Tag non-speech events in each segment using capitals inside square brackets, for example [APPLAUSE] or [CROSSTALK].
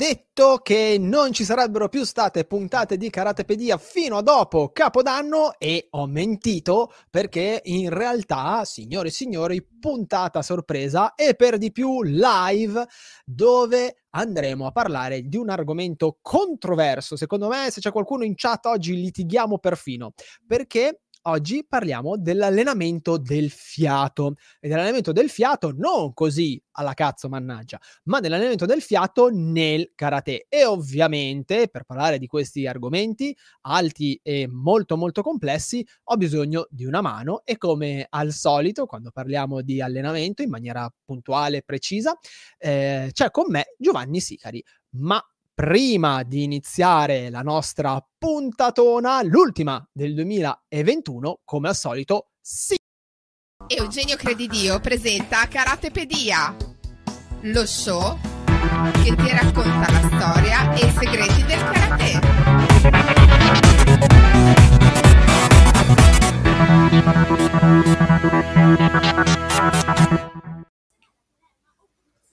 detto che non ci sarebbero più state puntate di Karatepedia fino a dopo Capodanno e ho mentito perché in realtà, signore e signori, puntata sorpresa e per di più live dove andremo a parlare di un argomento controverso. Secondo me, se c'è qualcuno in chat oggi litighiamo perfino perché oggi parliamo dell'allenamento del fiato. E dell'allenamento del fiato non così alla cazzo mannaggia, ma dell'allenamento del fiato nel karate. E ovviamente per parlare di questi argomenti alti e molto molto complessi ho bisogno di una mano. E come al solito quando parliamo di allenamento in maniera puntuale e precisa eh, c'è con me Giovanni Sicari, ma prima di iniziare la nostra puntatona, l'ultima del 2021, come al solito, sì. Eugenio Credidio presenta Karatepedia, lo show che ti racconta la storia e i segreti del karate.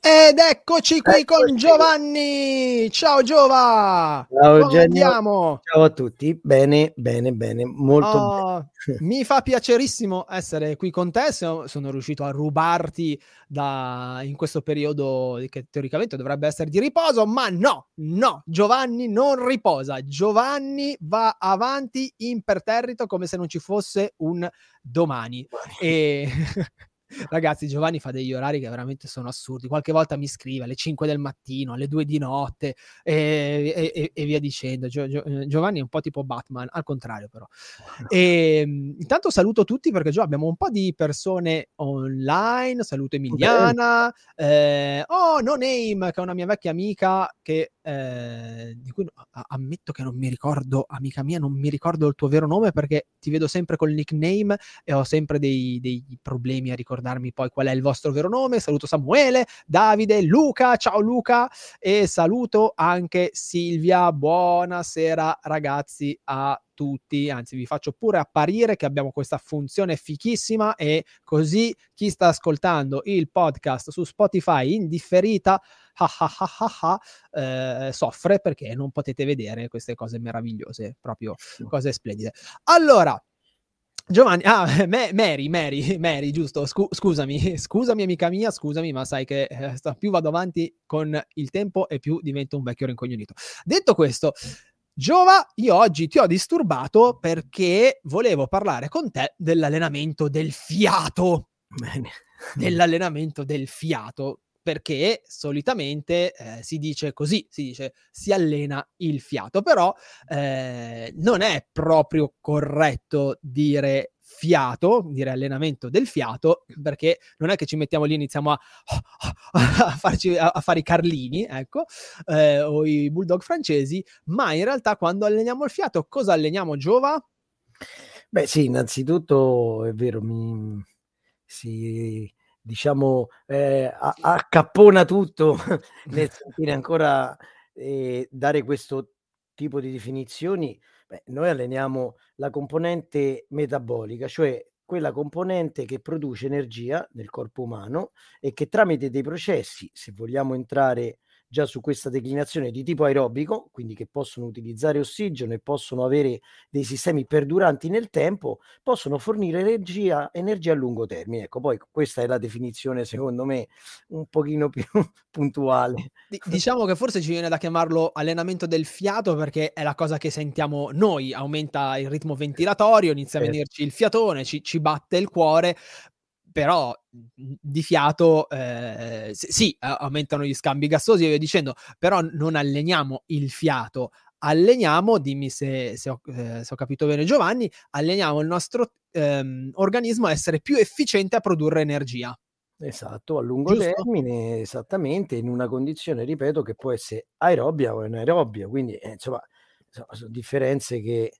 Ed eccoci qui eccoci. con Giovanni. Ciao Giova. Ciao Eugenio. Ciao a tutti. Bene, bene, bene, molto oh, bene. mi fa piacerissimo essere qui con te. Sono riuscito a rubarti da, in questo periodo che teoricamente dovrebbe essere di riposo, ma no, no, Giovanni non riposa. Giovanni va avanti imperterrito come se non ci fosse un domani. E [LAUGHS] Ragazzi, Giovanni fa degli orari che veramente sono assurdi. Qualche volta mi scrive alle 5 del mattino, alle 2 di notte e, e, e via dicendo. Gio, Gio, eh, Giovanni è un po' tipo Batman, al contrario però. E, ehm, intanto saluto tutti perché già abbiamo un po' di persone online. Saluto Emiliana. Eh, oh, No Name, che è una mia vecchia amica che eh, di cui ammetto che non mi ricordo, amica mia, non mi ricordo il tuo vero nome perché ti vedo sempre col nickname e ho sempre dei, dei problemi a ricordarmi poi qual è il vostro vero nome. Saluto Samuele, Davide, Luca, ciao Luca e saluto anche Silvia. Buonasera ragazzi a tutti, anzi vi faccio pure apparire che abbiamo questa funzione fichissima e così chi sta ascoltando il podcast su Spotify in differita eh, soffre perché non potete vedere queste cose meravigliose, proprio cose splendide. Allora, Giovanni, ah, [LAUGHS] Mary, Mary, [LAUGHS] Mary, giusto, Scu- scusami, [LAUGHS] scusami amica mia, scusami, ma sai che eh, più vado avanti con il tempo e più divento un vecchio rincoglionito. Detto questo, Giova, io oggi ti ho disturbato perché volevo parlare con te dell'allenamento del fiato. Bene. Dell'allenamento del fiato, perché solitamente eh, si dice così, si dice si allena il fiato, però eh, non è proprio corretto dire fiato, dire allenamento del fiato, perché non è che ci mettiamo lì e iniziamo a, [LAUGHS] a, farci, a, a fare i carlini, ecco, eh, o i bulldog francesi, ma in realtà quando alleniamo il fiato, cosa alleniamo, Giova? Beh sì, innanzitutto è vero, mi si diciamo eh, accappona tutto [LAUGHS] nel [LAUGHS] sentire ancora eh, dare questo tipo di definizioni Beh, noi alleniamo la componente metabolica, cioè quella componente che produce energia nel corpo umano e che tramite dei processi, se vogliamo entrare già su questa declinazione di tipo aerobico, quindi che possono utilizzare ossigeno e possono avere dei sistemi perduranti nel tempo, possono fornire energia, energia a lungo termine. Ecco, poi questa è la definizione secondo me un pochino più [LAUGHS] puntuale. diciamo che forse ci viene da chiamarlo allenamento del fiato perché è la cosa che sentiamo noi, aumenta il ritmo ventilatorio, inizia a venirci il fiatone, ci, ci batte il cuore, però mhmm, di fiato eh, sì, aumentano gli scambi gassosi e via dicendo, però non alleniamo il fiato, alleniamo, dimmi se, se, ho, eh, se ho, capito bene Giovanni, alleniamo il nostro ehm, organismo a essere più efficiente a produrre energia. Esatto, a lungo Giusto? termine, esattamente, in una condizione, ripeto, che può essere aerobia o anaerobia, quindi eh, insomma, sono differenze che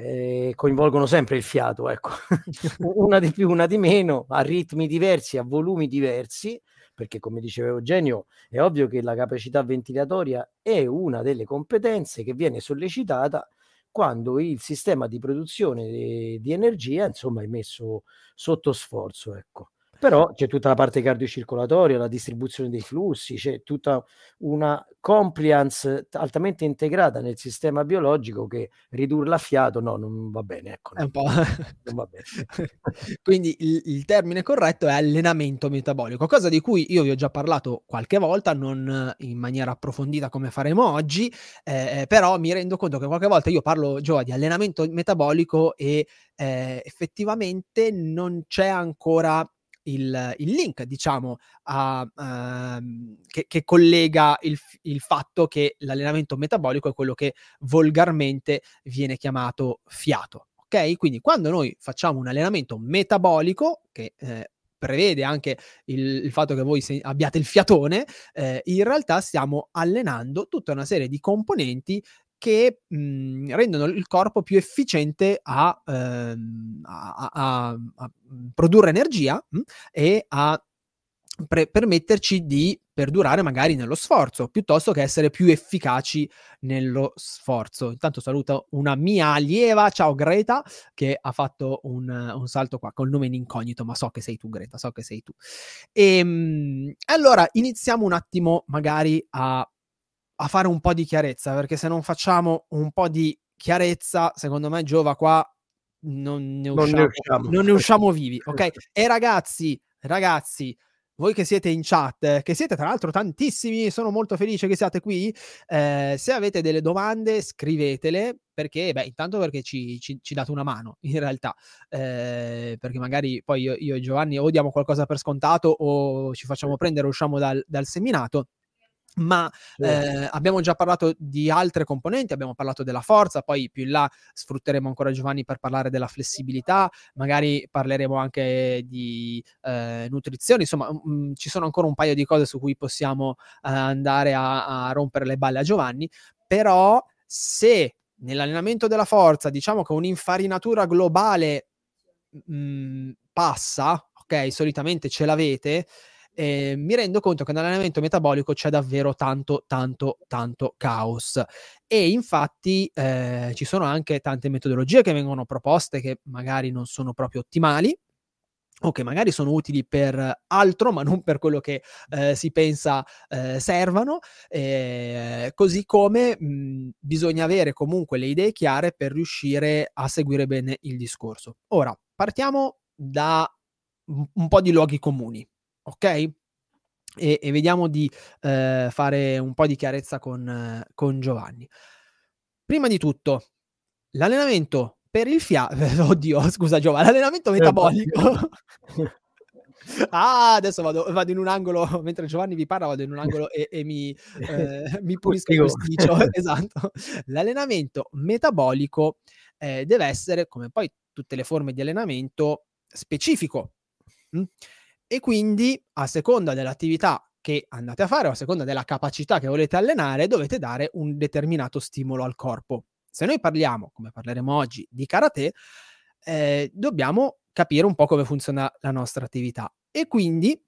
eh, coinvolgono sempre il fiato, ecco. [LAUGHS] una di più, una di meno, a ritmi diversi, a volumi diversi, perché come diceva Eugenio, è ovvio che la capacità ventilatoria è una delle competenze che viene sollecitata quando il sistema di produzione di, di energia, insomma, è messo sotto sforzo, ecco. Però c'è tutta la parte cardiocircolatoria, la distribuzione dei flussi, c'è tutta una compliance altamente integrata nel sistema biologico che ridurla a fiato no, non va bene. Ecco, po'... non va bene. [LAUGHS] Quindi il, il, termine corretto è allenamento metabolico, cosa di cui io vi ho già parlato qualche volta, non in maniera approfondita come faremo oggi, eh, però mi rendo conto che qualche volta io parlo Gio, di allenamento metabolico e eh, effettivamente non c'è ancora il, il link, diciamo, a, uh, che, che, collega il, il, fatto che l'allenamento metabolico è quello che volgarmente viene chiamato fiato. Ok? Quindi quando noi facciamo un allenamento metabolico, che eh, prevede anche il, il, fatto che voi se, abbiate il fiatone, eh, in realtà stiamo allenando tutta una serie di componenti che mh, mhmm, rendono il corpo più efficiente a, ehm, a, a, a produrre energia mh, e a pre- permetterci di perdurare magari nello sforzo, piuttosto che essere più efficaci nello sforzo. Intanto saluto una mia allieva, ciao Greta, che ha fatto un, un salto qua col nome in incognito, ma so che sei tu Greta, so che sei tu. E, ehm, allora iniziamo un attimo magari a a fare un po' di chiarezza, perché se non facciamo un po' di chiarezza, secondo me Giova qua non ne usciamo, non ne usciamo. Non ne usciamo vivi, [LAUGHS] ok? E ragazzi, ragazzi, voi che siete in chat, che siete tra l'altro tantissimi, sono molto felice che siate qui. Eh, se avete delle domande, scrivetele perché, beh, intanto perché ci, ci, ci date una mano in realtà, eh, perché magari poi io, io, e Giovanni o diamo qualcosa per scontato o ci facciamo prendere, usciamo dal, dal seminato ma eh, abbiamo già parlato di altre componenti, abbiamo parlato della forza, poi più in là sfrutteremo ancora Giovanni per parlare della flessibilità, magari parleremo anche di eh, nutrizione, insomma mh, mm, ci sono ancora un paio di cose su cui possiamo eh, andare a, a rompere le balle a Giovanni, però se nell'allenamento della forza diciamo che un'infarinatura globale mh, mm, passa, ok, solitamente ce l'avete, eh, mi rendo conto che nell'allenamento metabolico c'è davvero tanto, tanto, tanto caos. E infatti eh, ci sono anche tante metodologie che vengono proposte che magari non sono proprio ottimali o che magari sono utili per altro, ma non per quello che eh, si pensa eh, servano, eh, così come mh, bisogna avere comunque le idee chiare per riuscire a seguire bene il discorso. Ora, partiamo da un po' di luoghi comuni ok? E, e vediamo di eh, fare un po' di chiarezza con, eh, con Giovanni. Prima di tutto, l'allenamento per il fiato, [LAUGHS] oddio, scusa Giovanni, l'allenamento metabolico. [LAUGHS] ah, adesso vado, vado, in un angolo, mentre Giovanni vi parla, vado in un angolo e, e mi, [LAUGHS] eh, mi pulisco il posticcio. esatto. L'allenamento metabolico eh, deve essere, come poi tutte le forme di allenamento, specifico. Mm? E quindi a seconda dell'attività che andate a fare o a seconda della capacità che volete allenare, dovete dare un determinato stimolo al corpo. Se noi parliamo, come parleremo oggi, di karate, eh, dobbiamo capire un po' come funziona la nostra attività. E quindi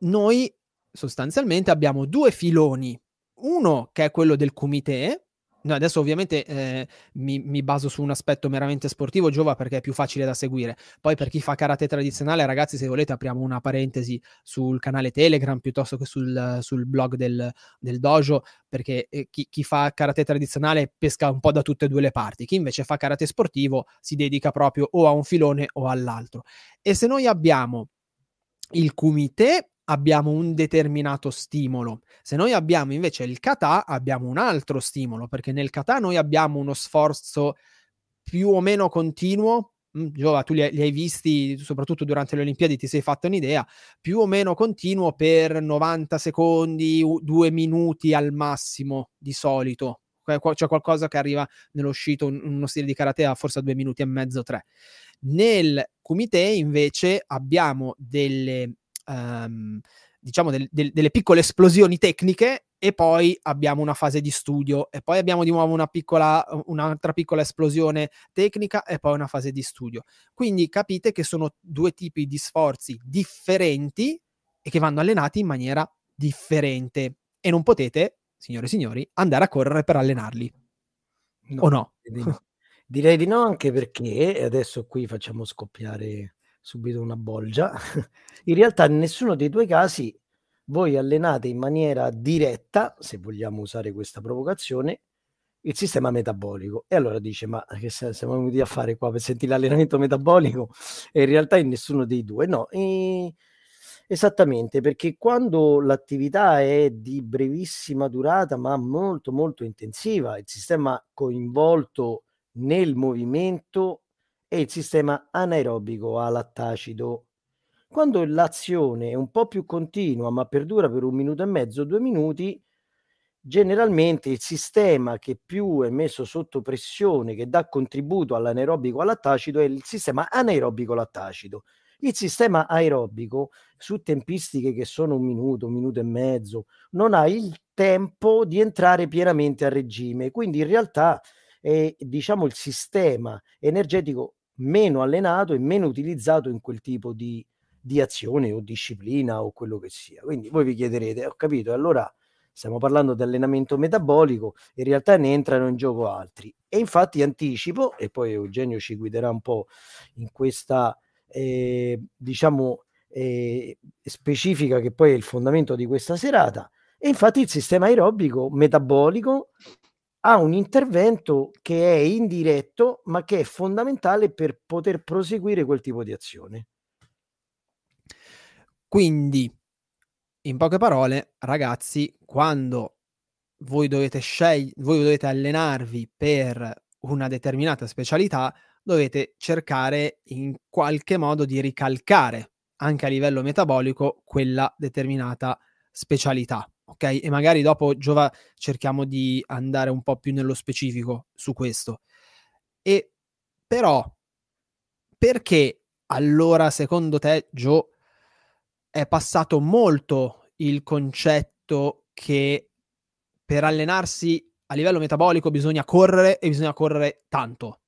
noi sostanzialmente abbiamo due filoni. Uno che è quello del kumite, No, adesso ovviamente eh, mi, mi, baso su un aspetto meramente sportivo, Giova, perché è più facile da seguire. Poi per chi fa karate tradizionale, ragazzi, se volete apriamo una parentesi sul canale Telegram piuttosto che sul, sul blog del, del, dojo, perché eh, chi, chi, fa karate tradizionale pesca un po' da tutte e due le parti. Chi invece fa karate sportivo si dedica proprio o a un filone o all'altro. E se noi abbiamo il kumite, abbiamo un determinato stimolo. Se noi abbiamo invece il kata, abbiamo un altro stimolo, perché nel kata noi abbiamo uno sforzo più o meno continuo. Mm, Giova, tu li hai, li hai visti soprattutto durante le Olimpiadi, ti sei fatto un'idea, più o meno continuo per 90 secondi, due minuti al massimo di solito. C'è qualcosa che arriva nell'uscito, uno stile di karate a forse due minuti e mezzo, tre. Nel kumite invece abbiamo delle um, diciamo del, del, delle piccole esplosioni tecniche e poi abbiamo una fase di studio e poi abbiamo di nuovo una piccola, un'altra piccola esplosione tecnica e poi una fase di studio. Quindi capite che sono due tipi di sforzi differenti e che vanno allenati in maniera differente e non potete, signore e signori, andare a correre per allenarli. No, o no? Direi di no, direi di no anche perché adesso qui facciamo scoppiare subito una bolgia. [LAUGHS] In realtà in nessuno dei due casi voi allenate in maniera diretta, se vogliamo usare questa provocazione, il sistema metabolico. E allora dice, ma che siamo venuti a fare qua per sentire l'allenamento metabolico? [LAUGHS] E in realtà in nessuno dei due. No, e... esattamente, perché quando l'attività è di brevissima durata, ma molto molto intensiva, il sistema coinvolto nel movimento è il sistema anaerobico a lattacido. Quando l'azione è un po' più continua, ma perdura per un minuto e mezzo, due minuti, generalmente il sistema che più è messo sotto pressione, che dà contributo all'anaerobico lattacido, è il sistema anaerobico lattacido. Il sistema aerobico, su tempistiche che sono un minuto, un minuto e mezzo, non ha il tempo di entrare pienamente a regime. Quindi in realtà è diciamo il sistema energetico meno allenato e meno utilizzato in quel tipo di, di azione o disciplina o quello che sia. Quindi voi vi chiederete, ho capito, allora stiamo parlando di allenamento metabolico, in realtà ne entrano in gioco altri. E infatti anticipo, e poi Eugenio ci guiderà un po' in questa, eh, diciamo, eh, specifica che poi è il fondamento di questa serata, e infatti il sistema aerobico metabolico ha un intervento che è indiretto, ma che è fondamentale per poter proseguire quel tipo di azione. Quindi, in poche parole, ragazzi, quando voi dovete scegliere, voi dovete allenarvi per una determinata specialità, dovete cercare in qualche modo di ricalcare anche a livello metabolico quella determinata specialità ok? E magari dopo Giova cerchiamo di andare un po' più nello specifico su questo. E però perché allora secondo te Gio è passato molto il concetto che per allenarsi a livello metabolico bisogna correre e bisogna correre tanto?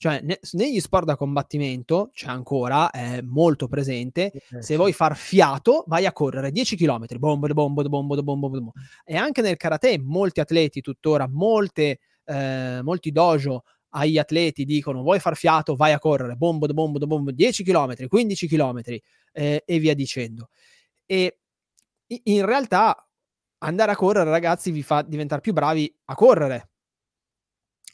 Cioè, ne, negli sport da combattimento c'è ancora, è molto presente. Eh, se vuoi far fiato, vai a correre 10 km, bombo, bombo, bombo, bombo, bombo. E anche nel karate, molti atleti tuttora, molte, eh, molti dojo agli atleti dicono vuoi far fiato, vai a correre, bombo, bombo, bombo, 10 km, 15 km eh, e via dicendo. E in realtà andare a correre, ragazzi, vi fa diventare più bravi a correre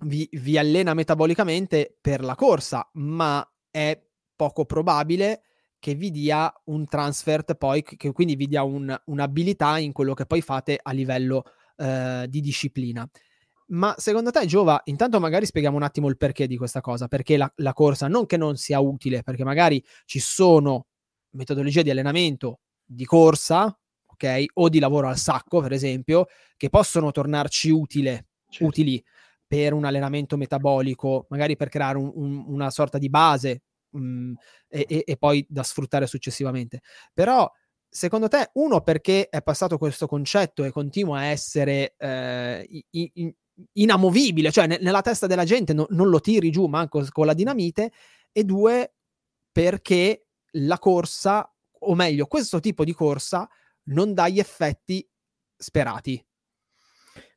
vi, vi allena metabolicamente per la corsa, ma è poco probabile che vi dia un transfer poi, che quindi vi dia un, un'abilità in quello che poi fate a livello eh, di disciplina. Ma secondo te, Giova, intanto magari spieghiamo un attimo il perché di questa cosa, perché la, la corsa non che non sia utile, perché magari ci sono metodologie di allenamento di corsa, ok, o di lavoro al sacco, per esempio, che possono tornarci utile, certo. utili per un allenamento metabolico, magari per creare un, un, una sorta di base mh, mm, e, e, poi da sfruttare successivamente. Però, secondo te, uno, perché è passato questo concetto e continua a essere eh, in, in, inamovibile, cioè ne, nella testa della gente no, non lo tiri giù manco con la dinamite, e due, perché la corsa, o meglio, questo tipo di corsa non dà gli effetti sperati.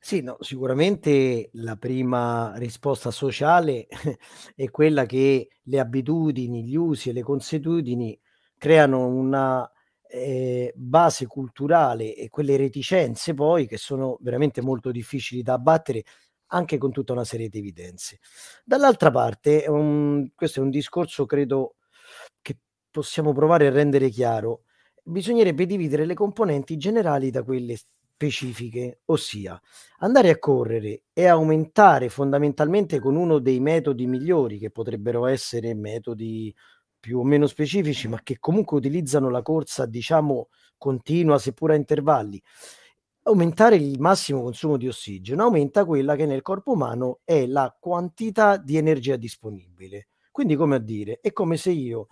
Sì, no, sicuramente la prima risposta sociale [LAUGHS] è quella che le abitudini, gli usi e le consuetudini creano una eh, base culturale e quelle reticenze poi che sono veramente molto difficili da abbattere anche con tutta una serie di evidenze. Dall'altra parte, un, questo è un discorso credo che possiamo provare a rendere chiaro. Bisognerebbe dividere le componenti generali da quelle specifiche, ossia andare a correre e aumentare fondamentalmente con uno dei metodi migliori che potrebbero essere metodi più o meno specifici, ma che comunque utilizzano la corsa, diciamo, continua, seppur a intervalli. Aumentare il massimo consumo di ossigeno aumenta quella che nel corpo umano è la quantità di energia disponibile. Quindi, come a dire, è come se io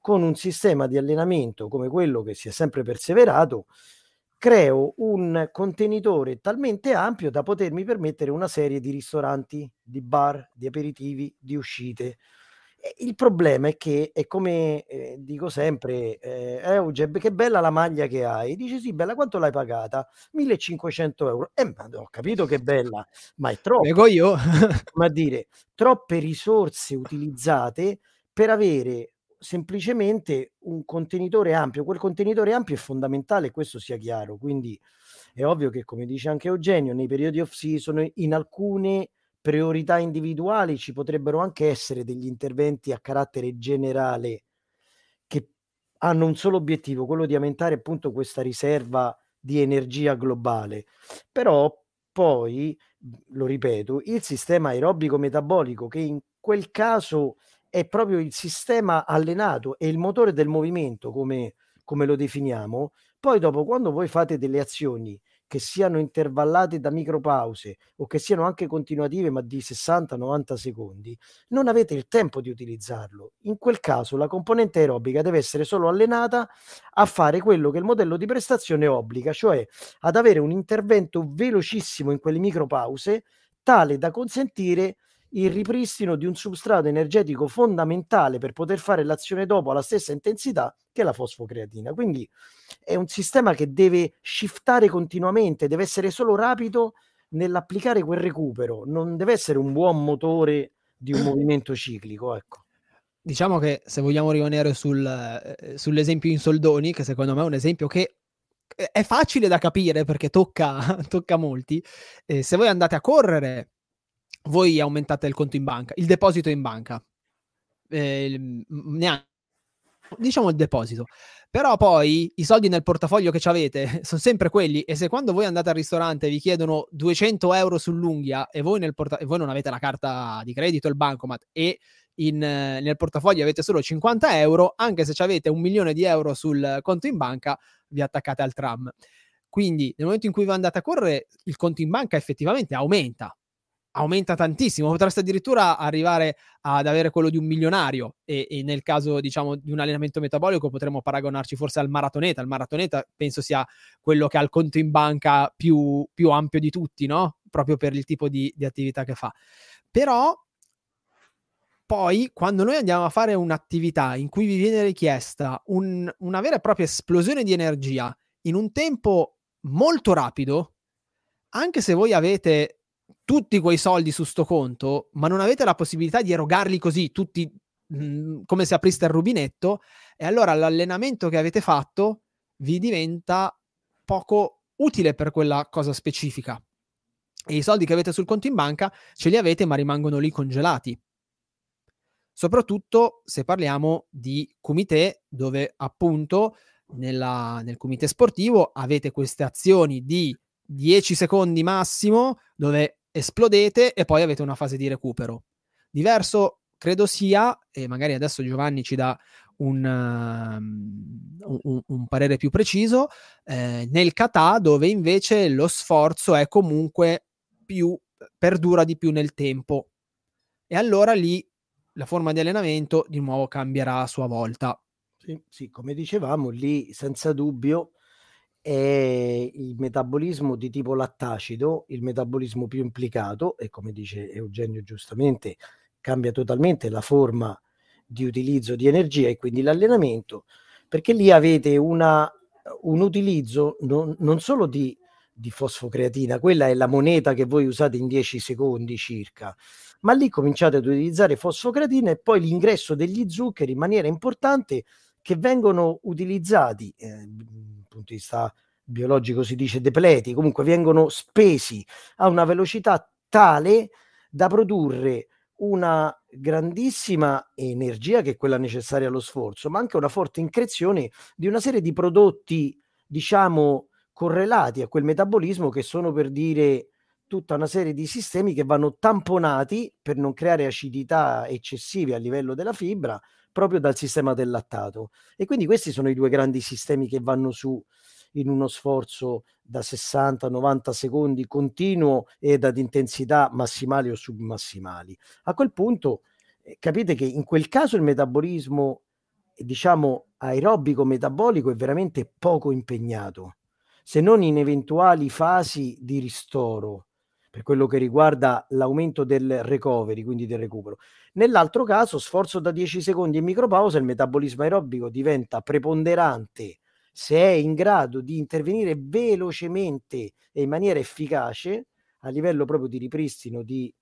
con un sistema di allenamento come quello che si è sempre perseverato, creo un contenitore talmente ampio da potermi permettere una serie di ristoranti, di bar, di aperitivi, di uscite. Il problema è che è come eh, dico sempre, eh, Eugeb, che bella la maglia che hai. Dice sì, bella, quanto l'hai pagata? 1500 euro. Eh, ma ho capito che bella, ma è troppo. Ego io. ma dire, troppe risorse utilizzate per avere semplicemente un contenitore ampio. Quel contenitore ampio è fondamentale, questo sia chiaro. Quindi è ovvio che, come dice anche Eugenio, nei periodi off season, in alcune priorità individuali ci potrebbero anche essere degli interventi a carattere generale che hanno un solo obiettivo, quello di aumentare appunto questa riserva di energia globale. Però poi, lo ripeto, il sistema aerobico metabolico che in quel caso è proprio il sistema allenato e il motore del movimento, come, come lo definiamo, poi dopo quando voi fate delle azioni che siano intervallate da micropause o che siano anche continuative ma di 60-90 secondi, non avete il tempo di utilizzarlo. In quel caso la componente aerobica deve essere solo allenata a fare quello che il modello di prestazione obbliga, cioè ad avere un intervento velocissimo in quelle micropause tale da consentire il ripristino di un substrato energetico fondamentale per poter fare l'azione dopo alla stessa intensità che la fosfocreatina. Quindi è un sistema che deve shiftare continuamente, deve essere solo rapido nell'applicare quel recupero, non deve essere un buon motore di un movimento ciclico. Ecco. Diciamo che se vogliamo rimanere sul, eh, sull'esempio in soldoni, che secondo me è un esempio che è facile da capire perché tocca, [LAUGHS] tocca molti, eh, se voi andate a correre, voi aumentate il conto in banca, il deposito in banca, eh, neanche diciamo il deposito. Però poi i soldi nel portafoglio che avete [LAUGHS] sono sempre quelli e se quando voi andate al ristorante vi chiedono 200 euro sull'unghia e voi, nel porta- e voi non avete la carta di credito, il bancomat e in, nel portafoglio avete solo 50 euro, anche se avete un milione di euro sul conto in banca, vi attaccate al tram. Quindi nel momento in cui vi andate a correre, il conto in banca effettivamente aumenta, aumenta tantissimo, potreste addirittura arrivare ad avere quello di un milionario e, e, nel caso diciamo di un allenamento metabolico potremmo paragonarci forse al maratoneta, il maratoneta penso sia quello che ha il conto in banca più, più ampio di tutti, no? Proprio per il tipo di, di attività che fa. Però poi quando noi andiamo a fare un'attività in cui vi viene richiesta un, una vera e propria esplosione di energia in un tempo molto rapido, anche se voi avete tutti quei soldi su sto conto, ma non avete la possibilità di erogarli così, tutti mh, mm, come se apriste il rubinetto, e allora l'allenamento che avete fatto vi diventa poco utile per quella cosa specifica. E i soldi che avete sul conto in banca ce li avete, ma rimangono lì congelati. Soprattutto se parliamo di comité, dove appunto nella, nel comité sportivo avete queste azioni di 10 secondi massimo, dove esplodete e poi avete una fase di recupero. Diverso credo sia, e magari adesso Giovanni ci dà un, um, un, un parere più preciso, eh, nel kata dove invece lo sforzo è comunque più, perdura di più nel tempo. E allora lì la forma di allenamento di nuovo cambierà a sua volta. Sì, sì, come dicevamo, lì senza dubbio è il metabolismo di tipo lattacido, il metabolismo più implicato e come dice Eugenio giustamente cambia totalmente la forma di utilizzo di energia e quindi l'allenamento, perché lì avete una, un utilizzo non, non solo di, di fosfocreatina, quella è la moneta che voi usate in 10 secondi circa, ma lì cominciate ad utilizzare fosfocreatina e poi l'ingresso degli zuccheri in maniera importante che vengono utilizzati eh, punto di vista biologico si dice depleti, comunque vengono spesi a una velocità tale da produrre una grandissima energia che è quella necessaria allo sforzo, ma anche una forte increzione di una serie di prodotti, diciamo, correlati a quel metabolismo che sono per dire tutta una serie di sistemi che vanno tamponati per non creare acidità eccessive a livello della fibra proprio dal sistema del lattato. E quindi questi sono i due grandi sistemi che vanno su in uno sforzo da 60-90 secondi continuo ed ad intensità massimali o submassimali. A quel punto eh, capite che in quel caso il metabolismo, diciamo, aerobico metabolico è veramente poco impegnato, se non in eventuali fasi di ristoro per quello che riguarda l'aumento del recovery, quindi del recupero. Nell'altro caso, sforzo da 10 secondi e micropausa, il metabolismo aerobico diventa preponderante se è in grado di intervenire velocemente e in maniera efficace a livello proprio di ripristino di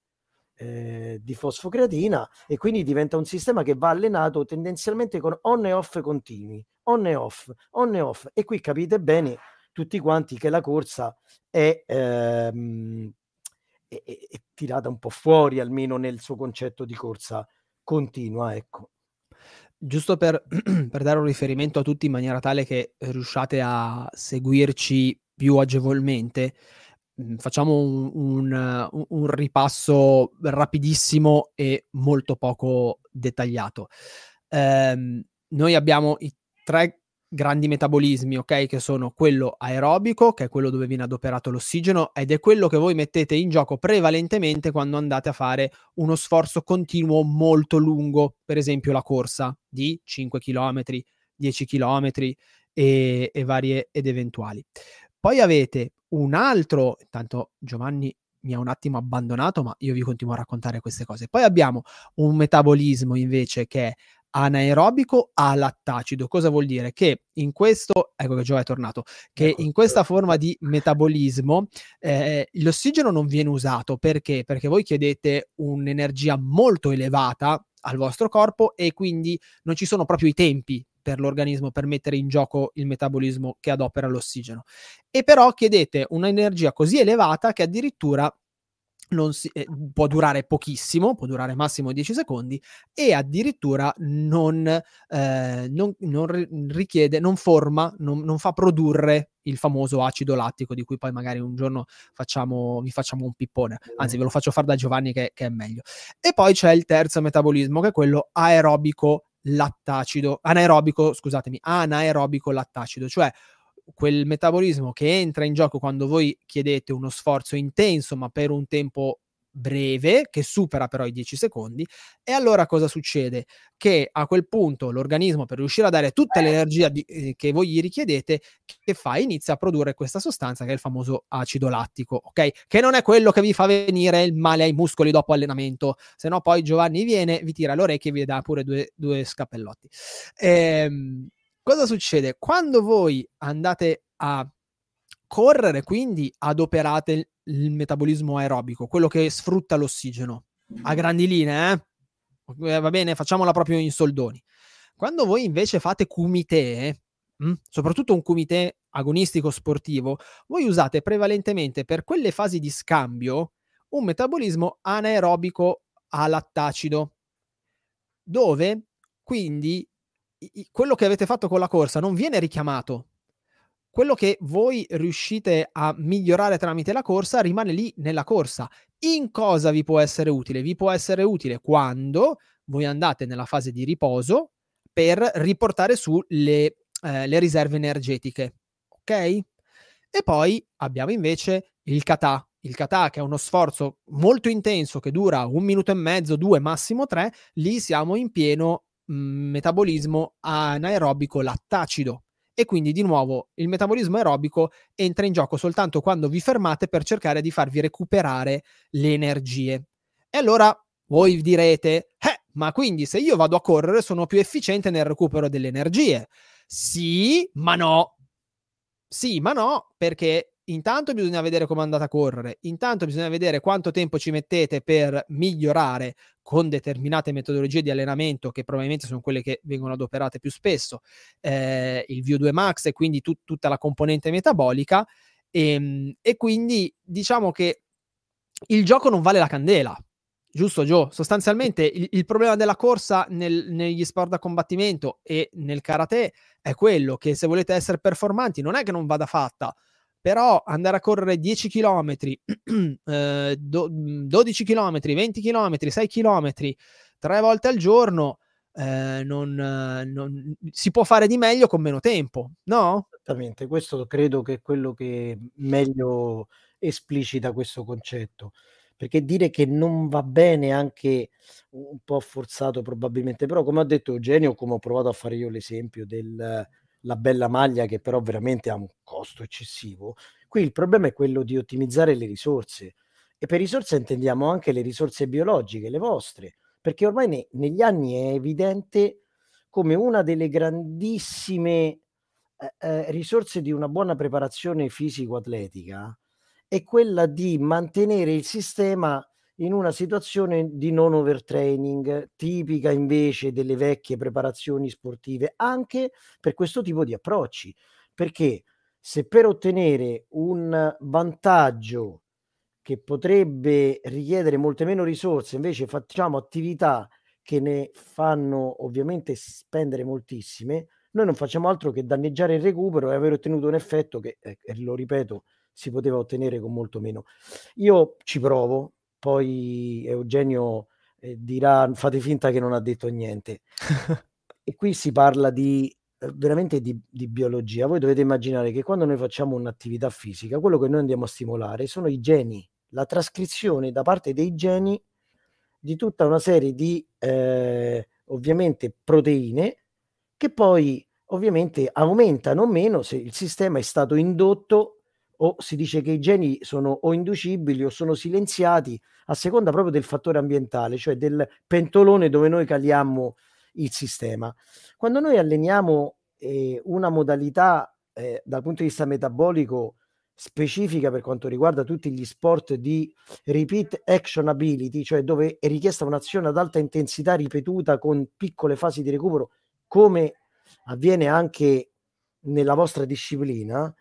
eh, di fosfocreatina e quindi diventa un sistema che va allenato tendenzialmente con on e off continui, on e off, on e off. E qui capite bene tutti quanti che la corsa è, ehm, è, è, è tirata un po' fuori, almeno nel suo concetto di corsa continua, ecco. Giusto per, [CLEARS THROAT] per, dare un riferimento a tutti in maniera tale che riusciate a seguirci più agevolmente, Mhmm, facciamo un, un, un, ripasso rapidissimo e molto poco dettagliato. Eh, noi abbiamo i tre grandi metabolismi, ok? Che sono quello aerobico, che è quello dove viene adoperato l'ossigeno, ed è quello che voi mettete in gioco prevalentemente quando andate a fare uno sforzo continuo molto lungo, per esempio la corsa di 5 km, 10 km e, e varie ed eventuali. Poi avete un altro, intanto Giovanni mi ha un attimo abbandonato, ma io vi continuo a raccontare queste cose. Poi abbiamo un metabolismo invece che è anaerobico a lattacido. Cosa vuol dire? Che in questo, ecco che Gio è tornato, che ecco. in questa forma di metabolismo eh, l'ossigeno non viene usato perché? Perché voi chiedete un'energia molto elevata al vostro corpo e quindi non ci sono proprio i tempi per l'organismo per mettere in gioco il metabolismo che adopera l'ossigeno. E però chiedete un'energia così elevata che addirittura si, eh, può durare pochissimo, può durare massimo 10 secondi e addirittura non, eh, non, non richiede, non forma, non, non, fa produrre il famoso acido lattico di cui poi magari un giorno facciamo, vi facciamo un pippone, anzi ve lo faccio fare da Giovanni che, che è meglio. E poi c'è il terzo metabolismo che è quello aerobico lattacido, anaerobico, scusatemi, anaerobico lattacido, cioè quel metabolismo che entra in gioco quando voi chiedete uno sforzo intenso ma per un tempo breve che supera però i 10 secondi e allora cosa succede? Che a quel punto l'organismo per riuscire a dare tutta l'energia di, eh, che voi gli richiedete che fa? Inizia a produrre questa sostanza che è il famoso acido lattico, ok? Che non è quello che vi fa venire il male ai muscoli dopo allenamento, se no poi Giovanni viene, vi tira l'orecchio e vi dà pure due, due scappellotti. Ehm, cosa succede? Quando voi andate a correre, quindi adoperate il metabolismo aerobico, quello che sfrutta l'ossigeno, a grandi linee, eh? va bene, facciamola proprio in soldoni. Quando voi invece fate kumite, mh, hm, soprattutto un kumite agonistico sportivo, voi usate prevalentemente per quelle fasi di scambio un metabolismo anaerobico a lattacido, dove quindi quello che avete fatto con la corsa non viene richiamato quello che voi riuscite a migliorare tramite la corsa rimane lì nella corsa. In cosa vi può essere utile? Vi può essere utile quando voi andate nella fase di riposo per riportare su le, eh, le riserve energetiche. Ok? E poi abbiamo invece il kata. Il kata che è uno sforzo molto intenso che dura un minuto e mezzo, due, massimo tre. Lì siamo in pieno metabolismo anaerobico lattacido e quindi di nuovo il metabolismo aerobico entra in gioco soltanto quando vi fermate per cercare di farvi recuperare le energie. E allora voi direte, eh, ma quindi se io vado a correre sono più efficiente nel recupero delle energie. Sì, ma no. Sì, ma no, perché intanto bisogna vedere come andate a correre, intanto bisogna vedere quanto tempo ci mettete per migliorare con determinate metodologie di allenamento che probabilmente sono quelle che vengono adoperate più spesso, eh, il VO2 Max e quindi tut- tutta la componente metabolica e, ehm, e quindi diciamo che il gioco non vale la candela. Giusto, Joe? Sostanzialmente il, il problema della corsa nel, negli sport da combattimento e nel karate è quello che se volete essere performanti non è che non vada fatta, però andare a correre 10 km, [CLEARS THROAT] eh, do, 12 km, 20 km, 6 km tre volte al giorno eh, non, non, si può fare di meglio con meno tempo, no? Esattamente, questo credo che è quello che meglio esplicita questo concetto. Perché dire che non va bene anche un po' forzato probabilmente, però come ha detto Eugenio, come ho provato a fare io l'esempio del la bella maglia che però veramente ha un costo eccessivo. Qui il problema è quello di ottimizzare le risorse e per risorse intendiamo anche le risorse biologiche, le vostre, perché ormai ne, negli anni è evidente come una delle grandissime eh, eh, risorse di una buona preparazione fisico-atletica è quella di mantenere il sistema in una situazione di non overtraining, tipica invece delle vecchie preparazioni sportive, anche per questo tipo di approcci. Perché se per ottenere un vantaggio che potrebbe richiedere molte meno risorse, invece facciamo attività che ne fanno ovviamente spendere moltissime, noi non facciamo altro che danneggiare il recupero e aver ottenuto un effetto che, eh, lo ripeto, si poteva ottenere con molto meno. Io ci provo, poi Eugenio eh, dirà fate finta che non ha detto niente. [LAUGHS] e qui si parla di eh, veramente di, di, biologia. Voi dovete immaginare che quando noi facciamo un'attività fisica, quello che noi andiamo a stimolare sono i geni, la trascrizione da parte dei geni di tutta una serie di eh, ovviamente proteine che poi ovviamente aumentano o meno se il sistema è stato indotto o si dice che i geni sono o inducibili o sono silenziati a seconda proprio del fattore ambientale, cioè del pentolone dove noi caliamo il sistema. Quando noi alleniamo eh, una modalità eh, dal punto di vista metabolico specifica per quanto riguarda tutti gli sport di repeat action ability, cioè dove è richiesta un'azione ad alta intensità ripetuta con piccole fasi di recupero, come avviene anche nella vostra disciplina,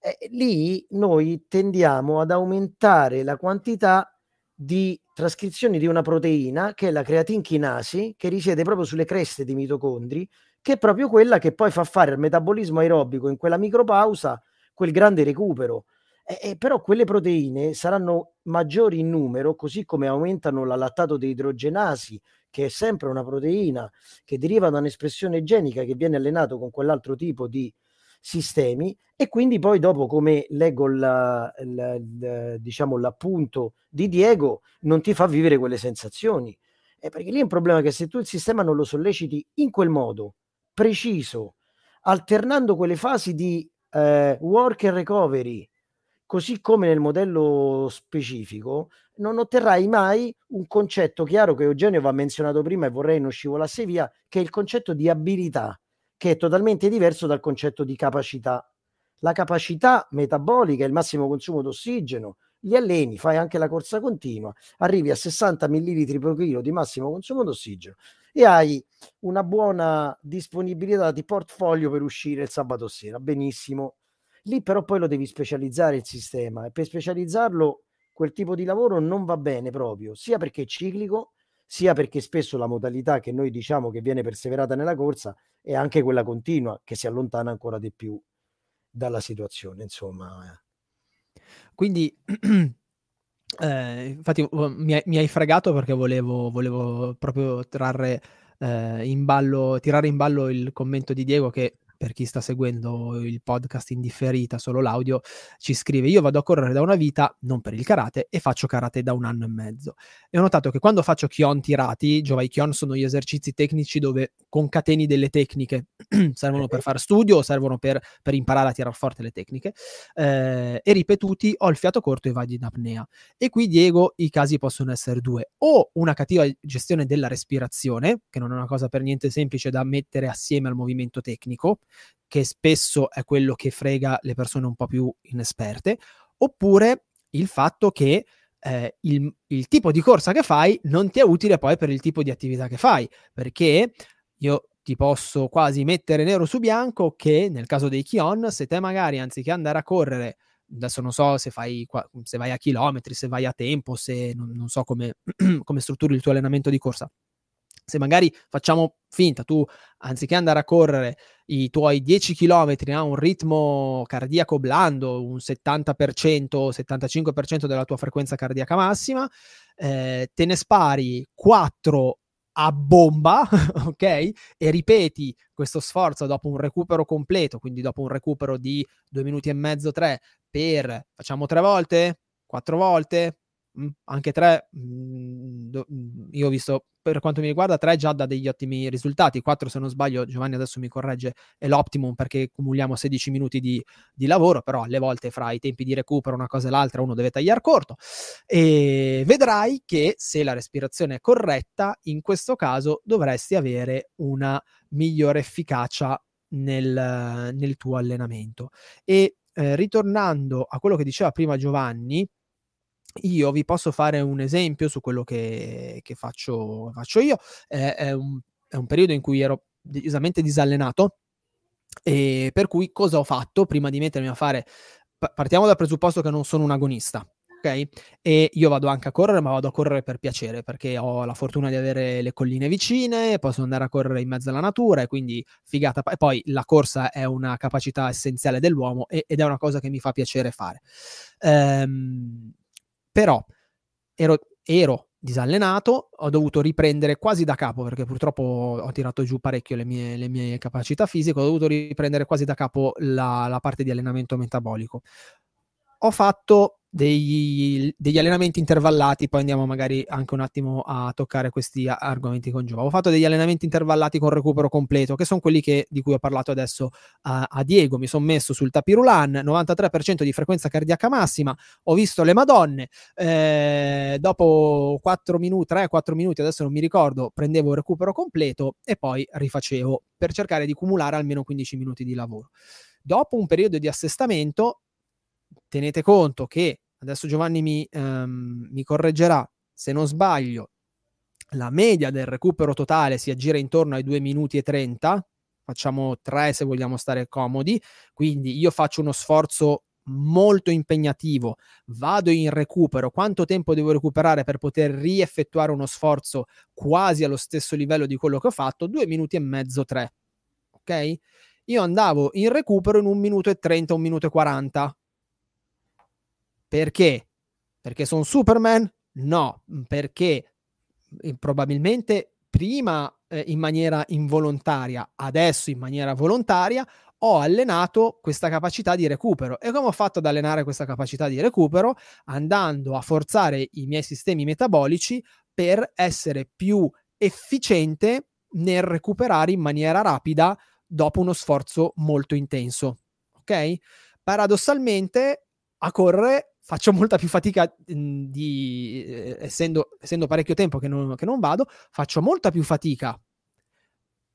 eh, lì noi tendiamo ad aumentare la quantità di trascrizioni di una proteina che è la creatinchinasi, che risiede proprio sulle creste dei mitocondri, che è proprio quella che poi fa fare al metabolismo aerobico in quella micropausa quel grande recupero. Eh, però quelle proteine saranno maggiori in numero, così come aumentano la lattato deidrogenasi, che è sempre una proteina che deriva da un'espressione genica che viene allenato con quell'altro tipo di sistemi e quindi poi dopo come leggo la, la, la, diciamo, l'appunto di Diego non ti fa vivere quelle sensazioni. Eh, perché lì è un problema che se tu il sistema non lo solleciti in quel modo preciso alternando quelle fasi di eh, work and recovery così come nel modello specifico non otterrai mai un concetto chiaro che Eugenio va menzionato prima e vorrei non scivolasse via che è il concetto di abilità che è totalmente diverso dal concetto di capacità. La capacità metabolica è il massimo consumo d'ossigeno, gli alleni, fai anche la corsa continua, arrivi a 60 ml per chilo di massimo consumo d'ossigeno e hai una buona disponibilità di portfolio per uscire il sabato sera. Benissimo. Lì però poi lo devi specializzare il sistema e per specializzarlo quel tipo di lavoro non va bene proprio, sia perché è ciclico, sia perché spesso la modalità che noi diciamo che viene perseverata nella corsa è anche quella continua che si allontana ancora di più dalla situazione, insomma. Eh. Quindi [CLEARS THROAT] eh, infatti mi, mi, hai fregato perché volevo, volevo proprio trarre eh, in ballo, tirare in ballo il commento di Diego che per chi sta seguendo il podcast in differita, solo l'audio, ci scrive: Io vado a correre da una vita, non per il karate, e faccio karate da un anno e mezzo. E ho notato che quando faccio chion tirati, Jovai Kion sono gli esercizi tecnici dove concateni delle tecniche, [CLEARS THROAT] servono per fare studio o servono per, per, imparare a tirare forte le tecniche, eh, e ripetuti, ho il fiato corto e vado in apnea. E qui, Diego, i casi possono essere due: o una cattiva gestione della respirazione, che non è una cosa per niente semplice da mettere assieme al movimento tecnico che spesso è quello che frega le persone un po' più inesperte, oppure il fatto che eh, il, il, tipo di corsa che fai non ti è utile poi per il tipo di attività che fai, perché io ti posso quasi mettere nero su bianco che nel caso dei Kion, se te magari anziché andare a correre, adesso non so se, fai, se vai a chilometri, se vai a tempo, se non, non so come, [CLEARS THROAT] come strutturi il tuo allenamento di corsa, se magari facciamo finta, tu anziché andare a correre i tuoi 10 km a un ritmo cardiaco blando, un 70%, 75% della tua frequenza cardiaca massima, eh, te ne spari 4 a bomba, [LAUGHS] ok? E ripeti questo sforzo dopo un recupero completo, quindi dopo un recupero di 2 minuti e mezzo, 3, per facciamo 3 volte, 4 volte, anche 3, mh, io ho visto per quanto mi riguarda 3 già da degli ottimi risultati, 4 se non sbaglio, Giovanni adesso mi corregge, è l'optimum perché cumuliamo 16 minuti di, di lavoro, però alle volte fra i tempi di recupero una cosa e l'altra uno deve tagliare corto e vedrai che se la respirazione è corretta, in questo caso dovresti avere una migliore efficacia nel, nel tuo allenamento. E eh, ritornando a quello che diceva prima Giovanni, io vi posso fare un esempio su quello che, che faccio, faccio, io. Eh, è, un, è un periodo in cui ero decisamente disallenato e per cui cosa ho fatto prima di mettermi a fare? partiamo dal presupposto che non sono un agonista, ok? E io vado anche a correre, ma vado a correre per piacere, perché ho la fortuna di avere le colline vicine, posso andare a correre in mezzo alla natura e quindi figata. E poi la corsa è una capacità essenziale dell'uomo ed è una cosa che mi fa piacere fare. Ehm, però ero, ero disallenato, ho dovuto riprendere quasi da capo perché purtroppo ho tirato giù parecchio le mie, le mie capacità fisiche, ho dovuto riprendere quasi da capo la, la parte di allenamento metabolico. Ho fatto degli, degli, allenamenti intervallati, poi andiamo magari anche un attimo a toccare questi argomenti con Giova. Ho fatto degli allenamenti intervallati con recupero completo, che sono quelli che, di cui ho parlato adesso a, a Diego. Mi sono messo sul tapirulan, 93% di frequenza cardiaca massima, ho visto le Madonne, eh, dopo 4 minuti, 3-4 minuti, adesso non mi ricordo, prendevo il recupero completo e poi rifacevo per cercare di cumulare almeno 15 minuti di lavoro. Dopo un periodo di assestamento tenete conto che adesso Giovanni mi, um, mi correggerà se non sbaglio la media del recupero totale si aggira intorno ai 2 minuti e 30 facciamo 3 se vogliamo stare comodi quindi io faccio uno sforzo molto impegnativo vado in recupero quanto tempo devo recuperare per poter rieffettuare uno sforzo quasi allo stesso livello di quello che ho fatto? 2 minuti e mezzo 3 ok? Io andavo in recupero in 1 minuto e 30 1 minuto e 40 perché? Perché sono Superman? No, perché eh, probabilmente prima eh, in maniera involontaria, adesso in maniera volontaria, ho allenato questa capacità di recupero. E come ho fatto ad allenare questa capacità di recupero? Andando a forzare i miei sistemi metabolici per essere più efficiente nel recuperare in maniera rapida dopo uno sforzo molto intenso. Ok? Paradossalmente, a correre faccio molta più fatica di, eh, essendo, essendo, parecchio tempo che non, che non vado, faccio molta più fatica.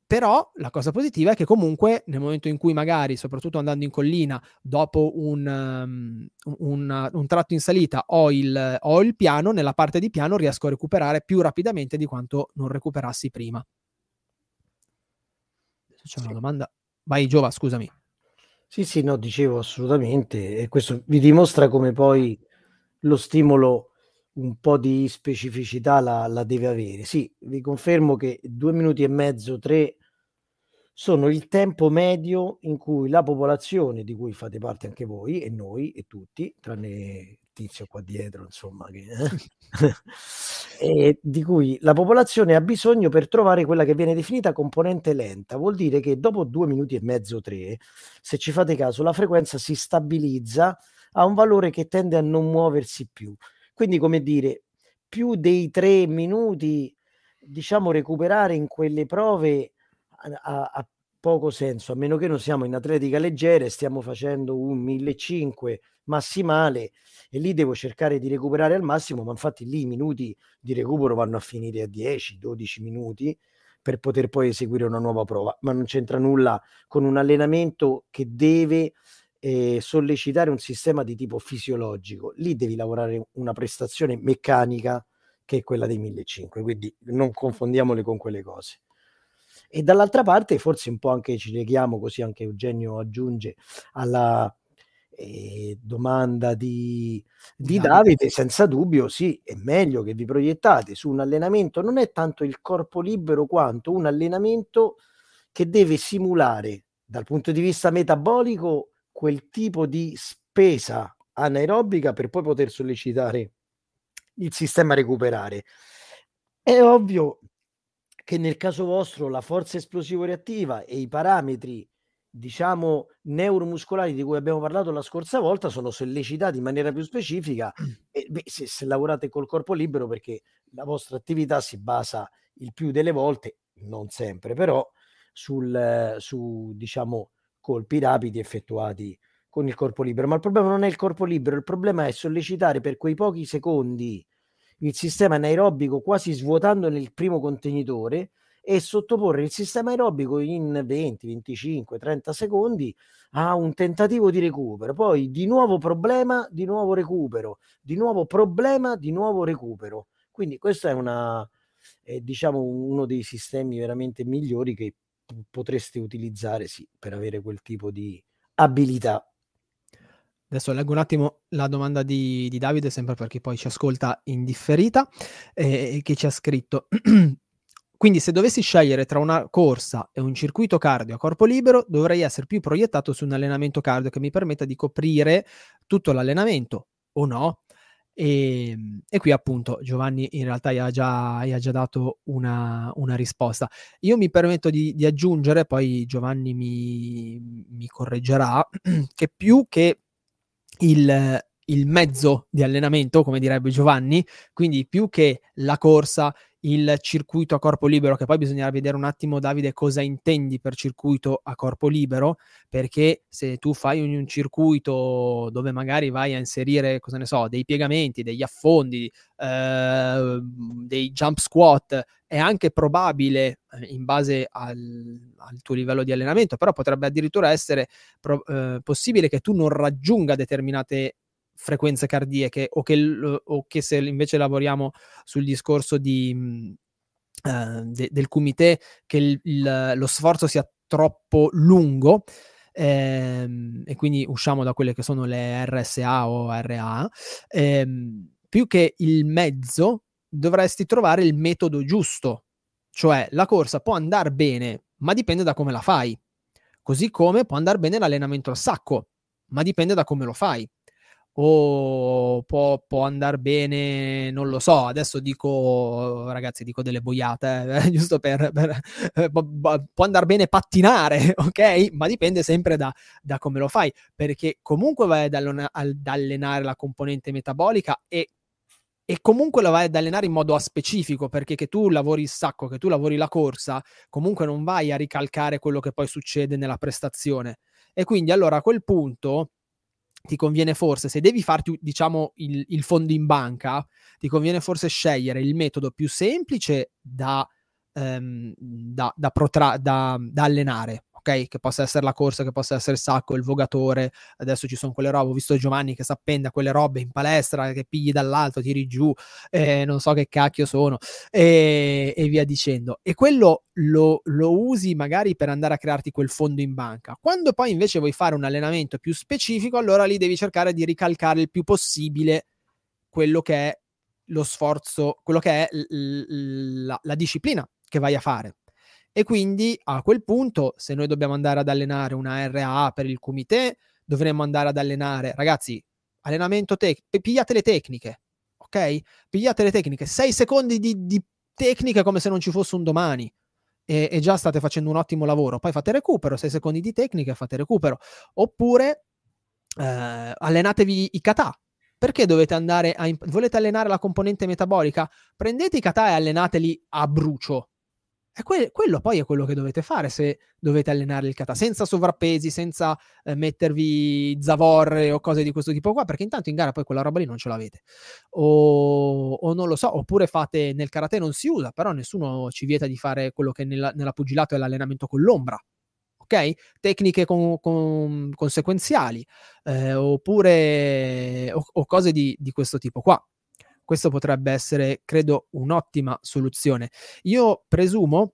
Però la cosa positiva è che comunque nel momento in cui magari, soprattutto andando in collina, dopo un, um, un, un tratto in salita ho il, ho il, piano, nella parte di piano riesco a recuperare più rapidamente di quanto non recuperassi prima. C'è una domanda. Vai Giova, scusami. Sì, sì, no, dicevo assolutamente, e questo vi dimostra come poi lo stimolo un po' di specificità la, la deve avere. Sì, vi confermo che due minuti e mezzo, tre sono il tempo medio in cui la popolazione di cui fate parte anche voi e noi e tutti, tranne tizio qua dietro, insomma, che, eh? [LAUGHS] di cui la popolazione ha bisogno per trovare quella che viene definita componente lenta. Vuol dire che dopo due minuti e mezzo, tre, se ci fate caso, la frequenza si stabilizza a un valore che tende a non muoversi più. Quindi, come dire, più dei tre minuti, diciamo, recuperare in quelle prove ha, poco senso, a meno che non siamo in atletica leggera e stiamo facendo un 1500 massimale e lì devo cercare di recuperare al massimo, ma infatti lì i minuti di recupero vanno a finire a 10-12 minuti per poter poi eseguire una nuova prova, ma non c'entra nulla con un allenamento che deve eh, sollecitare un sistema di tipo fisiologico. Lì devi lavorare una prestazione meccanica che è quella dei 1500, quindi non confondiamole con quelle cose. E dall'altra parte, forse un po' anche ci leghiamo, così anche Eugenio aggiunge alla eh, domanda di, di Davide, senza dubbio sì, è meglio che vi proiettate su un allenamento, non è tanto il corpo libero quanto un allenamento che deve simulare dal punto di vista metabolico quel tipo di spesa anaerobica per poi poter sollecitare il sistema a recuperare. È ovvio che nel caso vostro la forza esplosivo reattiva e i parametri diciamo neuromuscolari di cui abbiamo parlato la scorsa volta sono sollecitati in maniera più specifica e beh, se, se, lavorate col corpo libero perché la vostra attività si basa il più delle volte non sempre però sul su diciamo colpi rapidi effettuati con il corpo libero. Ma il problema non è il corpo libero il problema è sollecitare per quei pochi secondi il sistema anaerobico quasi svuotando nel primo contenitore e sottoporre il sistema aerobico in 20, 25, 30 secondi a un tentativo di recupero. Poi di nuovo problema, di nuovo recupero, di nuovo problema, di nuovo recupero. Quindi questo è una, è, diciamo, uno dei sistemi veramente migliori che potreste utilizzare sì, per avere quel tipo di abilità. Adesso leggo un attimo la domanda di, di Davide, sempre perché poi ci ascolta in differita, eh, che ci ha scritto. [CLEARS THROAT] Quindi se dovessi scegliere tra una corsa e un circuito cardio a corpo libero, dovrei essere più proiettato su un allenamento cardio che mi permetta di coprire tutto l'allenamento o no? E, ehm, e, qui appunto Giovanni in realtà gli ha già, gli ha già dato una, una, risposta. Io mi permetto di, di aggiungere, poi Giovanni mi, mi, correggerà, [CLEARS THROAT] che più che il, il mezzo di allenamento, come direbbe Giovanni, quindi più che la corsa, il circuito a corpo libero, che poi bisognerà vedere un attimo, Davide, cosa intendi per circuito a corpo libero, perché se tu fai un, un circuito dove magari vai a inserire, cosa ne so, dei piegamenti, degli affondi, eh, dei jump squat, è anche probabile, eh, in base al, al, tuo livello di allenamento, però potrebbe addirittura essere pro, eh, possibile che tu non raggiunga determinate frequenze cardiache o che, o che se invece lavoriamo sul discorso di, uh, de, del comité che il, il, lo sforzo sia troppo lungo ehm, e quindi usciamo da quelle che sono le RSA o RA ehm, più che il mezzo dovresti trovare il metodo giusto. Cioè la corsa può andare bene ma dipende da come la fai. Così come può andare bene l'allenamento al sacco ma dipende da come lo fai. O può, può andare bene, non lo so, adesso dico, ragazzi, dico delle boiate, eh, [LAUGHS] giusto per, per eh, può andare bene pattinare, [LAUGHS] ok? Ma dipende sempre da, da come lo fai, perché comunque vai ad, allenare la componente metabolica e e comunque la vai ad allenare in modo specifico perché che tu lavori il sacco, che tu lavori la corsa, comunque non vai a ricalcare quello che poi succede nella prestazione. E quindi allora a quel punto ti conviene forse, se devi farti, diciamo, il, il fondo in banca, ti conviene forse scegliere il metodo più semplice da, ehm, da, da, protra- da allenare, ok? Che possa essere la corsa, che possa essere il sacco, il vogatore. Adesso ci sono quelle robe. Ho visto Giovanni che si appende a quelle robe in palestra, che pigli dall'alto, tiri giù, eh, non so che cacchio sono, e, e via dicendo. E quello lo, lo, usi magari per andare a crearti quel fondo in banca. Quando poi invece vuoi fare un allenamento più specifico, allora lì devi cercare di ricalcare il più possibile quello che è lo sforzo, quello che è l- l- la, la disciplina che vai a fare. E quindi a quel punto, se noi dobbiamo andare ad allenare una RAA per il comité, dovremmo andare ad allenare, ragazzi, allenamento tecnico, pigliate le tecniche, ok? Pigliate le tecniche, 6 secondi di, di tecniche come se non ci fosse un domani. E, e, già state facendo un ottimo lavoro. Poi fate recupero, 6 secondi di tecnica e fate recupero. Oppure eh, allenatevi i kata. Perché dovete andare a... Imp- volete allenare la componente metabolica? Prendete i kata e allenateli a brucio que- quello poi è quello che dovete fare se dovete allenare il kata, senza sovrappesi, senza eh, mettervi zavorre o cose di questo tipo qua, perché intanto in gara poi quella roba lì non ce l'avete. O, o non lo so, oppure fate nel karate non si usa, però nessuno ci vieta di fare quello che nella, nella pugilato è l'allenamento con l'ombra. Ok? Tecniche con, con, conseguenziali, eh, oppure o, o cose di, di questo tipo qua questo potrebbe essere, credo, un'ottima soluzione. Io presumo,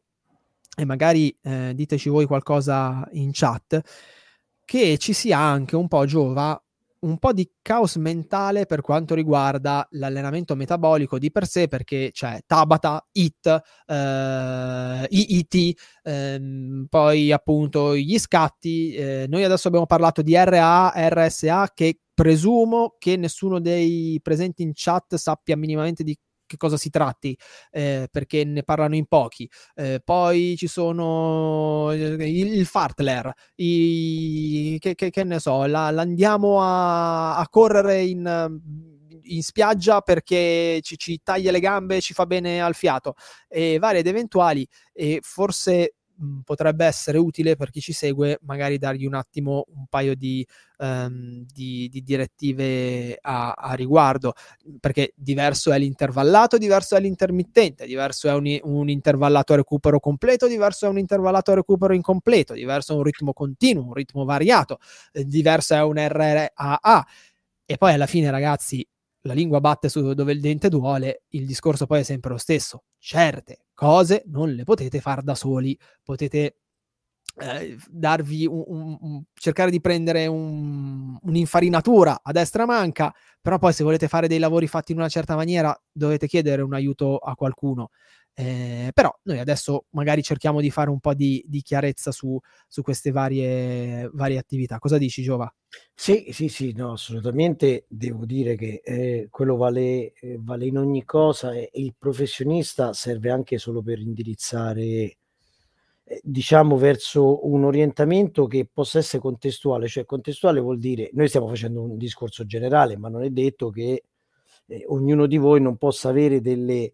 e magari eh, diteci voi qualcosa in chat, che ci sia anche un po' giova un po' di caos mentale per quanto riguarda l'allenamento metabolico di per sé, perché c'è Tabata, IT, eh, IIT, ehm, poi appunto gli scatti. Eh, noi adesso abbiamo parlato di RA, RSA, che presumo che nessuno dei presenti in chat sappia minimamente di che cosa si tratti, eh, perché ne parlano in pochi. Eh, poi ci sono il, il Fartler, i, che, che, che, ne so, la, l'andiamo a, a correre in in spiaggia perché ci, ci, taglia le gambe, ci fa bene al fiato e varie ed eventuali e forse mh, potrebbe essere utile per chi ci segue magari dargli un attimo un paio di, um, di, di direttive a, a, riguardo, perché diverso è l'intervallato, diverso è l'intermittente, diverso è un, un intervallato a recupero completo, diverso è un intervallato a recupero incompleto, diverso è un ritmo continuo, un ritmo variato, eh, diverso è un RRAA. E poi alla fine, ragazzi, la lingua batte su dove il dente duole, il discorso poi è sempre lo stesso. Certe cose non le potete fare da soli, potete eh, darvi un, un, un, cercare di prendere un'infarinatura a destra manca, però poi se volete fare dei lavori fatti in una certa maniera dovete chiedere un aiuto a qualcuno. Eh, però noi adesso magari cerchiamo di fare un po' di, di chiarezza su, su queste varie, varie, attività. Cosa dici, Giova? Sì, sì, sì, no, assolutamente. Devo dire che eh, quello vale, eh, vale, in ogni cosa e il professionista serve anche solo per indirizzare, eh, diciamo, verso un orientamento che possa essere contestuale. Cioè, contestuale vuol dire, noi stiamo facendo un discorso generale, ma non è detto che eh, ognuno di voi non possa avere delle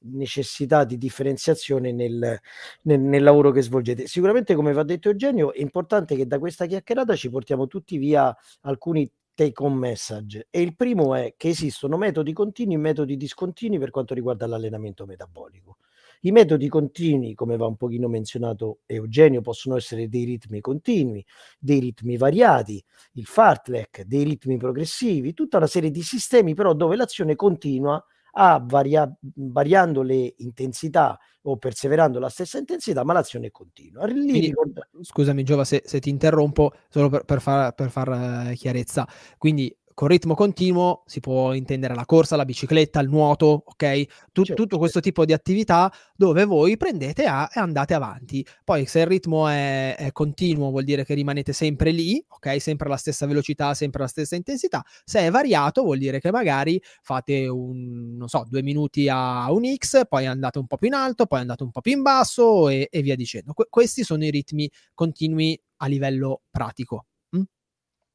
necessità di differenziazione nel, nel, nel, lavoro che svolgete. Sicuramente, come va detto Eugenio, è importante che da questa chiacchierata ci portiamo tutti via alcuni take home message. E il primo è che esistono metodi continui e metodi discontinui per quanto riguarda l'allenamento metabolico. I metodi continui, come va un pochino menzionato Eugenio, possono essere dei ritmi continui, dei ritmi variati, il fartlek, dei ritmi progressivi, tutta una serie di sistemi però dove l'azione continua a varia- variando le intensità o perseverando la stessa intensità, ma l'azione è continua. Quindi, ricorda... Scusami Giova se, se, ti interrompo, solo per, per far, per far uh, chiarezza. Quindi con ritmo continuo si può intendere la corsa, la bicicletta, il nuoto, ok? Tut- certo. Tutto questo tipo di attività dove voi prendete A e andate avanti. Poi se il ritmo è, è, continuo vuol dire che rimanete sempre lì, ok? Sempre alla stessa velocità, sempre alla stessa intensità. Se è variato vuol dire che magari fate un, non so, due minuti a un X, poi andate un po' più in alto, poi andate un po' più in basso e, e via dicendo. Que- questi sono i ritmi continui a livello pratico.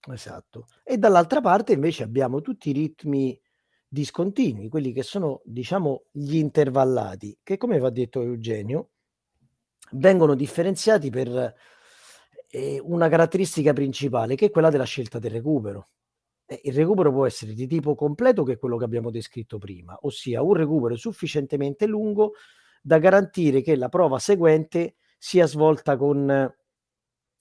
Esatto. E dall'altra parte invece abbiamo tutti i ritmi discontinui, quelli che sono, diciamo, gli intervallati, che come va detto Eugenio, vengono differenziati per eh, una caratteristica principale, che è quella della scelta del recupero. Eh, il recupero può essere di tipo completo, che è quello che abbiamo descritto prima, ossia un recupero sufficientemente lungo da garantire che la prova seguente sia svolta con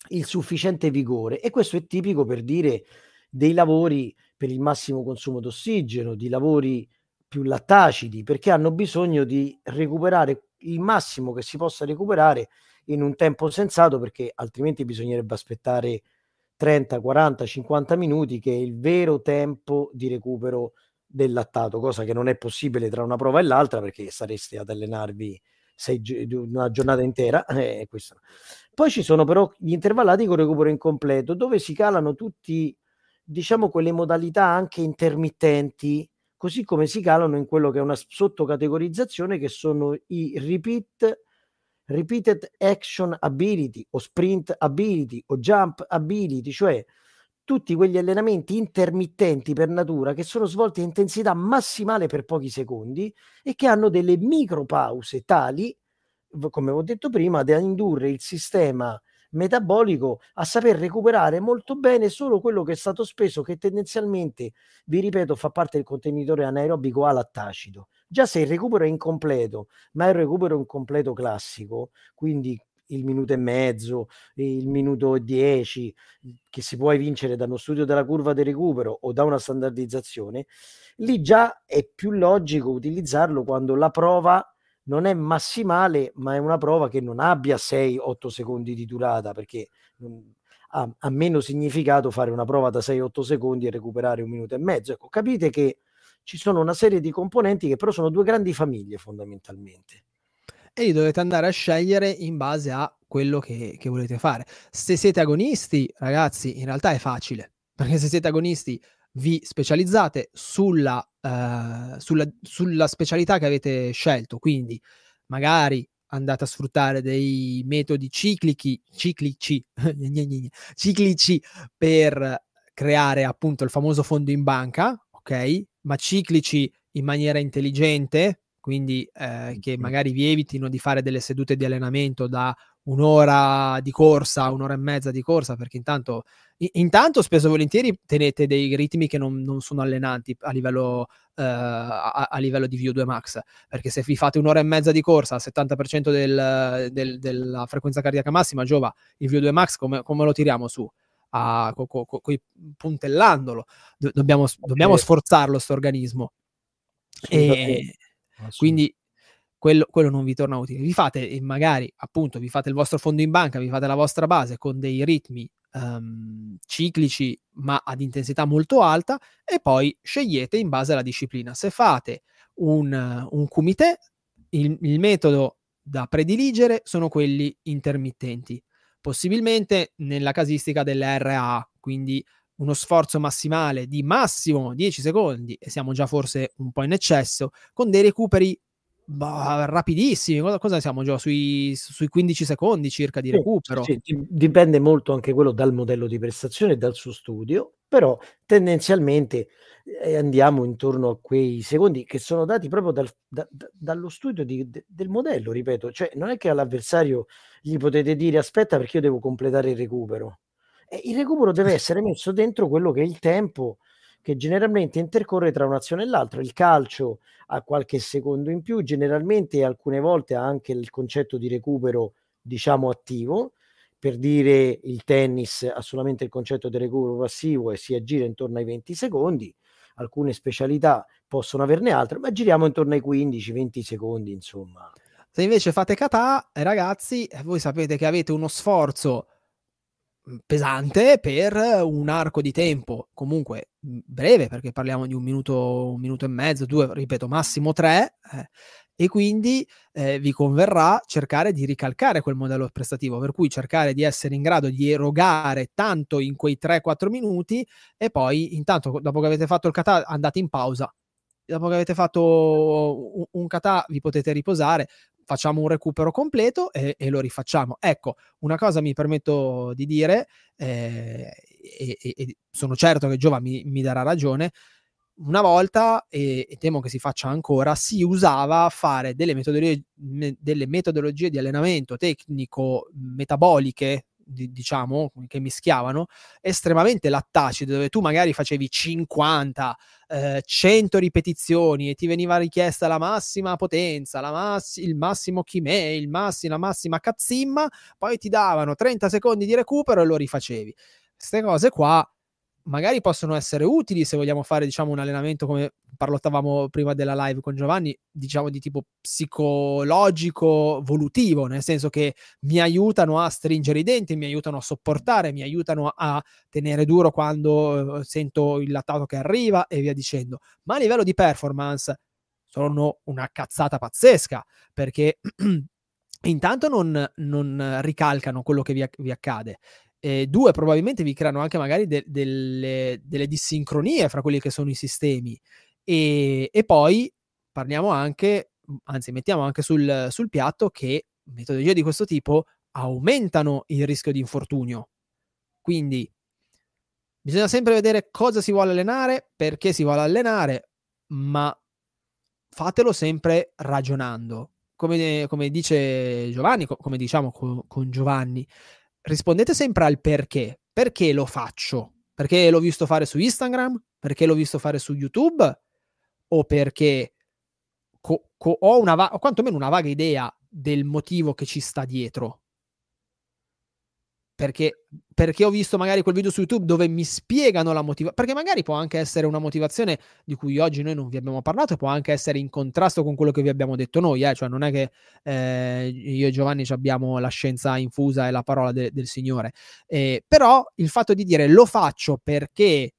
il sufficiente vigore e questo è tipico per dire dei lavori per il massimo consumo d'ossigeno, di lavori più lattacidi, perché hanno bisogno di recuperare il massimo che si possa recuperare in un tempo sensato, perché altrimenti bisognerebbe aspettare 30, 40, 50 minuti, che è il vero tempo di recupero del lattato, cosa che non è possibile tra una prova e l'altra, perché sareste ad allenarvi sei, una giornata intera. [LAUGHS] Eh, Poi ci sono però gli intervallati con recupero incompleto, dove si calano tutti, diciamo, quelle modalità anche intermittenti, così come si calano in quello che è una sottocategorizzazione che sono i repeat repeated action ability o sprint ability o jump ability, cioè tutti quegli allenamenti intermittenti per natura che sono svolti a intensità massimale per pochi secondi e che hanno delle micropause tali, come ho detto prima, da indurre il sistema metabolico a saper recuperare molto bene solo quello che è stato speso, che tendenzialmente, vi ripeto, fa parte del contenitore anaerobico a lattacido. Già se il recupero è incompleto, ma è un recupero incompleto classico, quindi il minuto e mezzo, il minuto e dieci, che si può vincere da uno studio della curva di recupero o da una standardizzazione, lì già è più logico utilizzarlo quando la prova non è massimale, ma è una prova che non abbia 6-8 secondi di durata, perché ha, ha, meno significato fare una prova da 6-8 secondi e recuperare un minuto e mezzo. Ecco, capite che ci sono una serie di componenti che però sono due grandi famiglie fondamentalmente e li dovete andare a scegliere in base a quello che, che volete fare. Se siete agonisti, ragazzi, in realtà è facile, [LAUGHS] perché se siete agonisti vi specializzate sulla, uh, sulla, sulla specialità che avete scelto, quindi magari andate a sfruttare dei metodi ciclici, [LAUGHS] ciclici, ciclici per creare appunto il famoso fondo in banca, ok? Ma ciclici in maniera intelligente, quindi eh, che magari vi evitino di fare delle sedute di allenamento da un'ora di corsa, un'ora e mezza di corsa, perché intanto, intanto spesso e volentieri tenete dei ritmi che non, non sono allenanti a livello, eh, a, a, livello di VO2 Max, perché se vi fate un'ora e mezza di corsa al 70% del, del, della frequenza cardiaca massima, giova, il VO2 Max come, come lo tiriamo su? A, co, co, co, puntellandolo, Do, dobbiamo, dobbiamo sforzarlo questo organismo. E quindi quello, quello, non vi torna utile. Vi fate magari appunto vi fate il vostro fondo in banca, vi fate la vostra base con dei ritmi um, ciclici ma ad intensità molto alta e poi scegliete in base alla disciplina. Se fate un, un kumite, il, il metodo da prediligere sono quelli intermittenti, possibilmente nella casistica delle RA, quindi uno sforzo massimale di massimo 10 secondi e siamo già forse un po' in eccesso, con dei recuperi bah, rapidissimi. Cosa, cosa, siamo già sui, sui 15 secondi circa di recupero? Sì, sì, dipende molto anche quello dal modello di prestazione e dal suo studio, però tendenzialmente eh, andiamo intorno a quei secondi che sono dati proprio dal, da, da, dallo studio di, de, del modello, ripeto, cioè non è che all'avversario gli potete dire aspetta perché io devo completare il recupero. Eh, il recupero deve essere messo dentro quello che è il tempo che generalmente intercorre tra un'azione e l'altra. Il calcio ha qualche secondo in più, generalmente alcune volte ha anche il concetto di recupero, diciamo, attivo. Per dire il tennis ha solamente il concetto di recupero passivo e si aggira intorno ai 20 secondi. Alcune specialità possono averne altre, ma giriamo intorno ai 15-20 secondi, insomma. Se invece fate kata, eh, ragazzi, eh, voi sapete che avete uno sforzo pesante per un arco di tempo comunque breve, perché parliamo di un minuto, un minuto e mezzo, due, ripeto, massimo tre, eh, e quindi eh, vi converrà cercare di ricalcare quel modello prestativo, per cui cercare di essere in grado di erogare tanto in quei 3-4 minuti e poi intanto dopo che avete fatto il kata andate in pausa. Dopo che avete fatto un, un kata vi potete riposare, facciamo un recupero completo e, e, lo rifacciamo. Ecco, una cosa mi permetto di dire, eh, e, e, sono certo che Giova mi, mi darà ragione, una volta, e, e, temo che si faccia ancora, si usava fare delle metodologie, me, delle metodologie di allenamento tecnico metaboliche di, diciamo, che mischiavano, estremamente lattacide, dove tu magari facevi 50, eh, 100 ripetizioni e ti veniva richiesta la massima potenza, la mass- il massimo chimè, il massi- la massima cazzimma, poi ti davano 30 secondi di recupero e lo rifacevi. Queste cose qua magari possono essere utili se vogliamo fare diciamo un allenamento come parlottavamo prima della live con Giovanni diciamo di tipo psicologico volutivo nel senso che mi aiutano a stringere i denti mi aiutano a sopportare mi aiutano a tenere duro quando eh, sento il lattato che arriva e via dicendo. Ma a livello di performance sono una cazzata pazzesca perché [CLEARS THROAT] intanto non, non ricalcano quello che vi, vi accade eh, due, probabilmente vi creano anche magari de- delle, delle, dissincronie fra quelli che sono i sistemi. E, e, poi parliamo anche, anzi, mettiamo anche sul, sul piatto che metodologie di questo tipo aumentano il rischio di infortunio. Quindi bisogna sempre vedere cosa si vuole allenare, perché si vuole allenare, ma fatelo sempre ragionando. Come, come dice Giovanni, come diciamo con, con Giovanni, rispondete sempre al perché. Perché lo faccio? Perché l'ho visto fare su Instagram? Perché l'ho visto fare su YouTube? O perché co- co- ho una va- o quantomeno una vaga idea del motivo che ci sta dietro? Perché, perché, ho visto magari quel video su YouTube dove mi spiegano la motivazione, perché magari può anche essere una motivazione di cui oggi noi non vi abbiamo parlato può anche essere in contrasto con quello che vi abbiamo detto noi, eh? cioè non è che eh, io e Giovanni abbiamo la scienza infusa e la parola de- del Signore, eh, però il fatto di dire lo faccio perché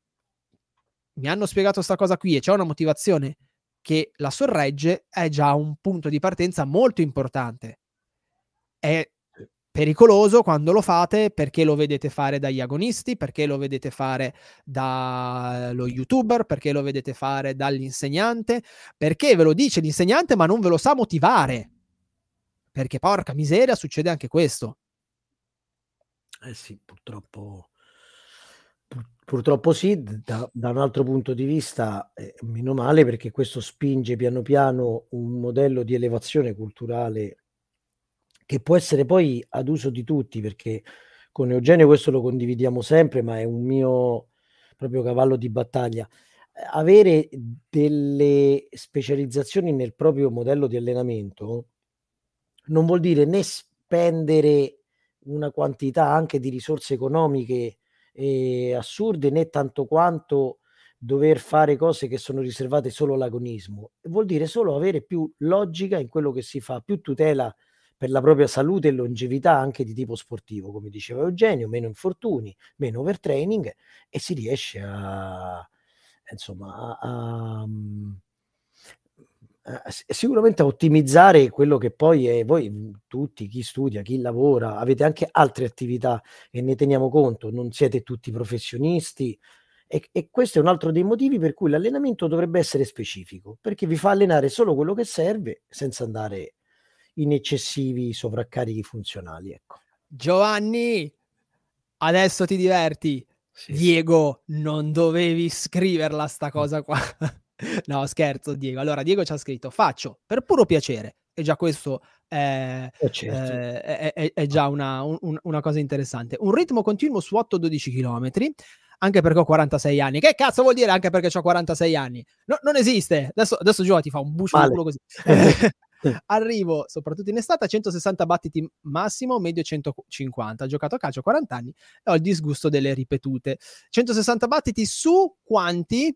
mi hanno spiegato questa cosa qui e c'è una motivazione che la sorregge è già un punto di partenza molto importante. È pericoloso quando lo fate perché lo vedete fare dagli agonisti, perché lo vedete fare dallo youtuber, perché lo vedete fare dall'insegnante, perché ve lo dice l'insegnante ma non ve lo sa motivare. Perché porca miseria succede anche questo. Eh sì, purtroppo Purtroppo sì, da, da, un altro punto di vista, eh, meno male perché questo spinge piano piano un modello di elevazione culturale che può essere poi ad uso di tutti, perché con Eugenio questo lo condividiamo sempre, ma è un mio proprio cavallo di battaglia. Avere delle specializzazioni nel proprio modello di allenamento non vuol dire né spendere una quantità anche di risorse economiche eh, assurde né tanto quanto dover fare cose che sono riservate solo all'agonismo. Vuol dire solo avere più logica in quello che si fa, più tutela per la propria salute e longevità anche di tipo sportivo, come diceva Eugenio, meno infortuni, meno overtraining e si riesce a insomma a, a, a sicuramente a ottimizzare quello che poi è voi tutti, chi studia, chi lavora, avete anche altre attività e ne teniamo conto, non siete tutti professionisti, e, e, questo è un altro dei motivi per cui l'allenamento dovrebbe essere specifico, perché vi fa allenare solo quello che serve senza andare in eccessivi sovraccarichi funzionali. Ecco. Giovanni, adesso ti diverti. Sì. Diego, non dovevi scriverla sta cosa qua. [LAUGHS] no, scherzo, Diego. Allora, Diego ci ha scritto: Faccio per puro piacere. E già questo è, eh certo. eh, è, è, già una, un, una, cosa interessante. Un ritmo continuo su 8-12 km, anche perché ho 46 anni. Che cazzo vuol dire anche perché ho 46 anni? No, non esiste. Adesso, adesso Gio ti fa un bucio di culo così. [LAUGHS] Arrivo soprattutto in estate a 160 battiti massimo, medio 150. Ho giocato a calcio 40 anni e ho il disgusto delle ripetute. 160 battiti su quanti?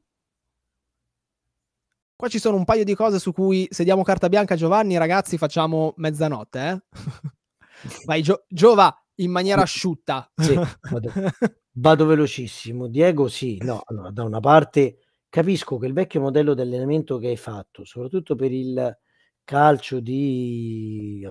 Qua ci sono un paio di cose su cui se diamo carta bianca a Giovanni, ragazzi, facciamo mezzanotte. Eh? [LAUGHS] Vai, Gio- Giova, in maniera asciutta. Sì, vado, vado, velocissimo. Diego, sì, no, allora, da una parte capisco che il vecchio modello di allenamento che hai fatto, soprattutto per il calcio di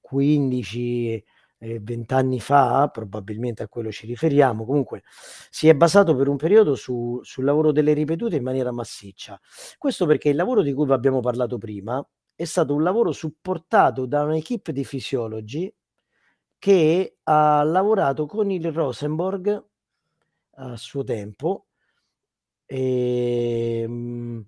15 e 20 anni fa, probabilmente a quello ci riferiamo, comunque si è basato per un periodo su, sul lavoro delle ripetute in maniera massiccia. Questo perché il lavoro di cui abbiamo parlato prima è stato un lavoro supportato da un'equipe di fisiologi che ha lavorato con il Rosenborg a suo tempo. E, ehm,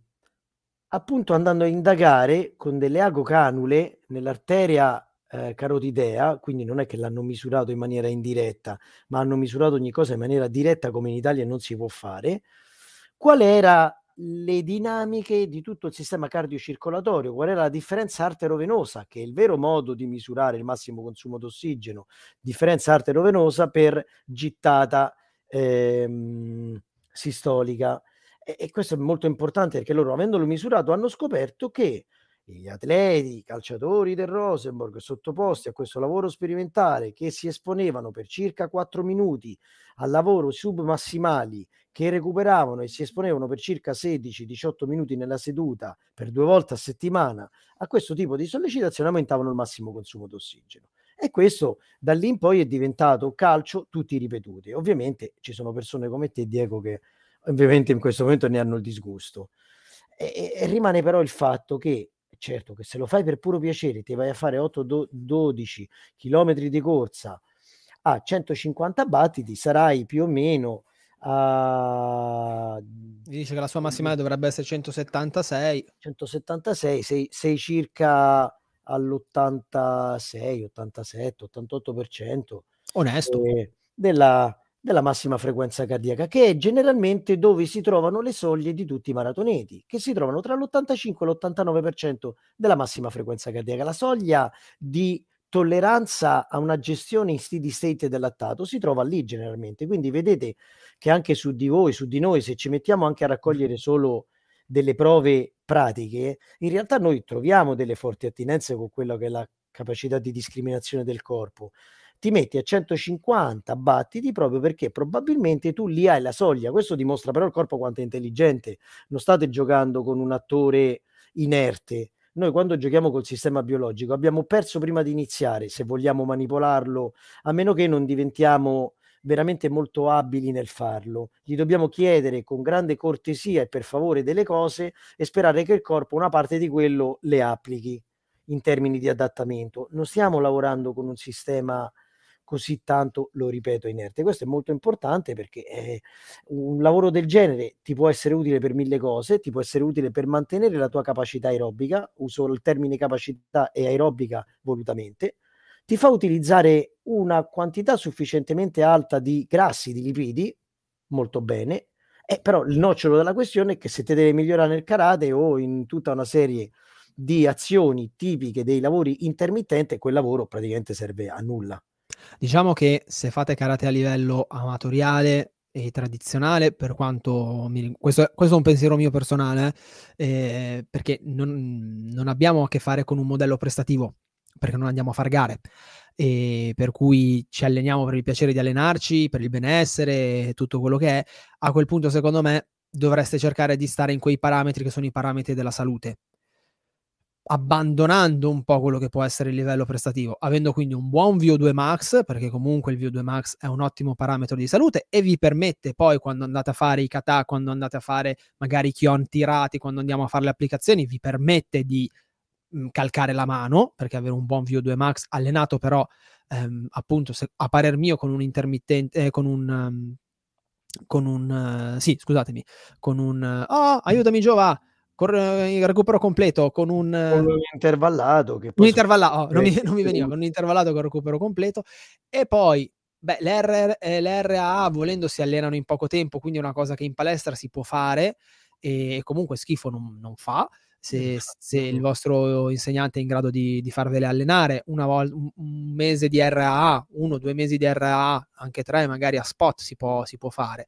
appunto andando a indagare con delle agocanule nell'arteria eh, carotidea, quindi non è che l'hanno misurato in maniera indiretta, ma hanno misurato ogni cosa in maniera diretta come in Italia non si può fare, qual era le dinamiche di tutto il sistema cardiocircolatorio, qual era la differenza arterovenosa, che è il vero modo di misurare il massimo consumo d'ossigeno, differenza arterovenosa per gittata ehm, sistolica. E, questo è molto importante perché loro, avendolo misurato, hanno scoperto che gli atleti, i calciatori del Rosenborg sottoposti a questo lavoro sperimentale che si esponevano per circa 4 minuti al lavoro submassimali che recuperavano e si esponevano per circa 16-18 minuti nella seduta per due volte a settimana a questo tipo di sollecitazione aumentavano il massimo consumo d'ossigeno. E questo da lì in poi è diventato calcio tutti ripetuti. Ovviamente ci sono persone come te, Diego, che ovviamente in questo momento ne hanno il disgusto. E, e rimane però il fatto che certo che se lo fai per puro piacere ti vai a fare 8-12 km di corsa a 150 battiti sarai più o meno a dice che la sua massimale dovrebbe essere 176 176 sei, sei circa all'86 87 88% onesto. eh, della, della massima frequenza cardiaca, che è generalmente dove si trovano le soglie di tutti i maratoneti, che si trovano tra l'85 e l'89% della massima frequenza cardiaca. La soglia di tolleranza a una gestione in steady state del lattato si trova lì generalmente. Quindi vedete che anche su di voi, su di noi, se ci mettiamo anche a raccogliere solo delle prove pratiche, in realtà noi troviamo delle forti attinenze con quello che è la capacità di discriminazione del corpo ti metti a 150 battiti proprio perché probabilmente tu lì hai la soglia. Questo dimostra però il corpo quanto è intelligente. Non state giocando con un attore inerte. Noi quando giochiamo col sistema biologico abbiamo perso prima di iniziare, se vogliamo manipolarlo, a meno che non diventiamo veramente molto abili nel farlo. Gli dobbiamo chiedere con grande cortesia e per favore delle cose e sperare che il corpo una parte di quello le applichi in termini di adattamento. Non stiamo lavorando con un sistema così tanto, lo ripeto, inerte. Questo è molto importante perché eh, un lavoro del genere ti può essere utile per mille cose, ti può essere utile per mantenere la tua capacità aerobica, uso il termine capacità e aerobica volutamente, ti fa utilizzare una quantità sufficientemente alta di grassi, di lipidi, molto bene, eh, però il nocciolo della questione è che se ti deve migliorare nel karate o in tutta una serie di azioni tipiche dei lavori intermittenti, quel lavoro praticamente serve a nulla. Diciamo che se fate karate a livello amatoriale e tradizionale, per quanto mi, questo, questo, è un pensiero mio personale, eh, perché non, non abbiamo a che fare con un modello prestativo, perché non andiamo a far gare. E per cui ci alleniamo per il piacere di allenarci, per il benessere, tutto quello che è, a quel punto secondo me dovreste cercare di stare in quei parametri che sono i parametri della salute, abbandonando un po' quello che può essere il livello prestativo, avendo quindi un buon VO2 max, perché comunque il VO2 max è un ottimo parametro di salute e vi permette poi quando andate a fare i kata, quando andate a fare magari i kion tirati, quando andiamo a fare le applicazioni, vi permette di mh, calcare la mano, perché avere un buon VO2 max allenato però ehm, appunto se, a parer mio con un intermittente, eh, con un... Um, con un uh, sì, scusatemi, con un uh, oh, aiutami Giova, corre, il recupero completo con un, con un intervallato che un intervallato, oh, non, mi, [LAUGHS] non mi veniva, con un intervallato con recupero completo. E poi Beh, l'R, eh, l'RAA volendo si allenano in poco tempo, quindi è una cosa che in palestra si può fare e comunque schifo non, non fa. Se, se, il vostro insegnante è in grado di, di farvele allenare una volta un, un, mese di RAA, uno o due mesi di RAA, anche tre magari a spot si può, si può fare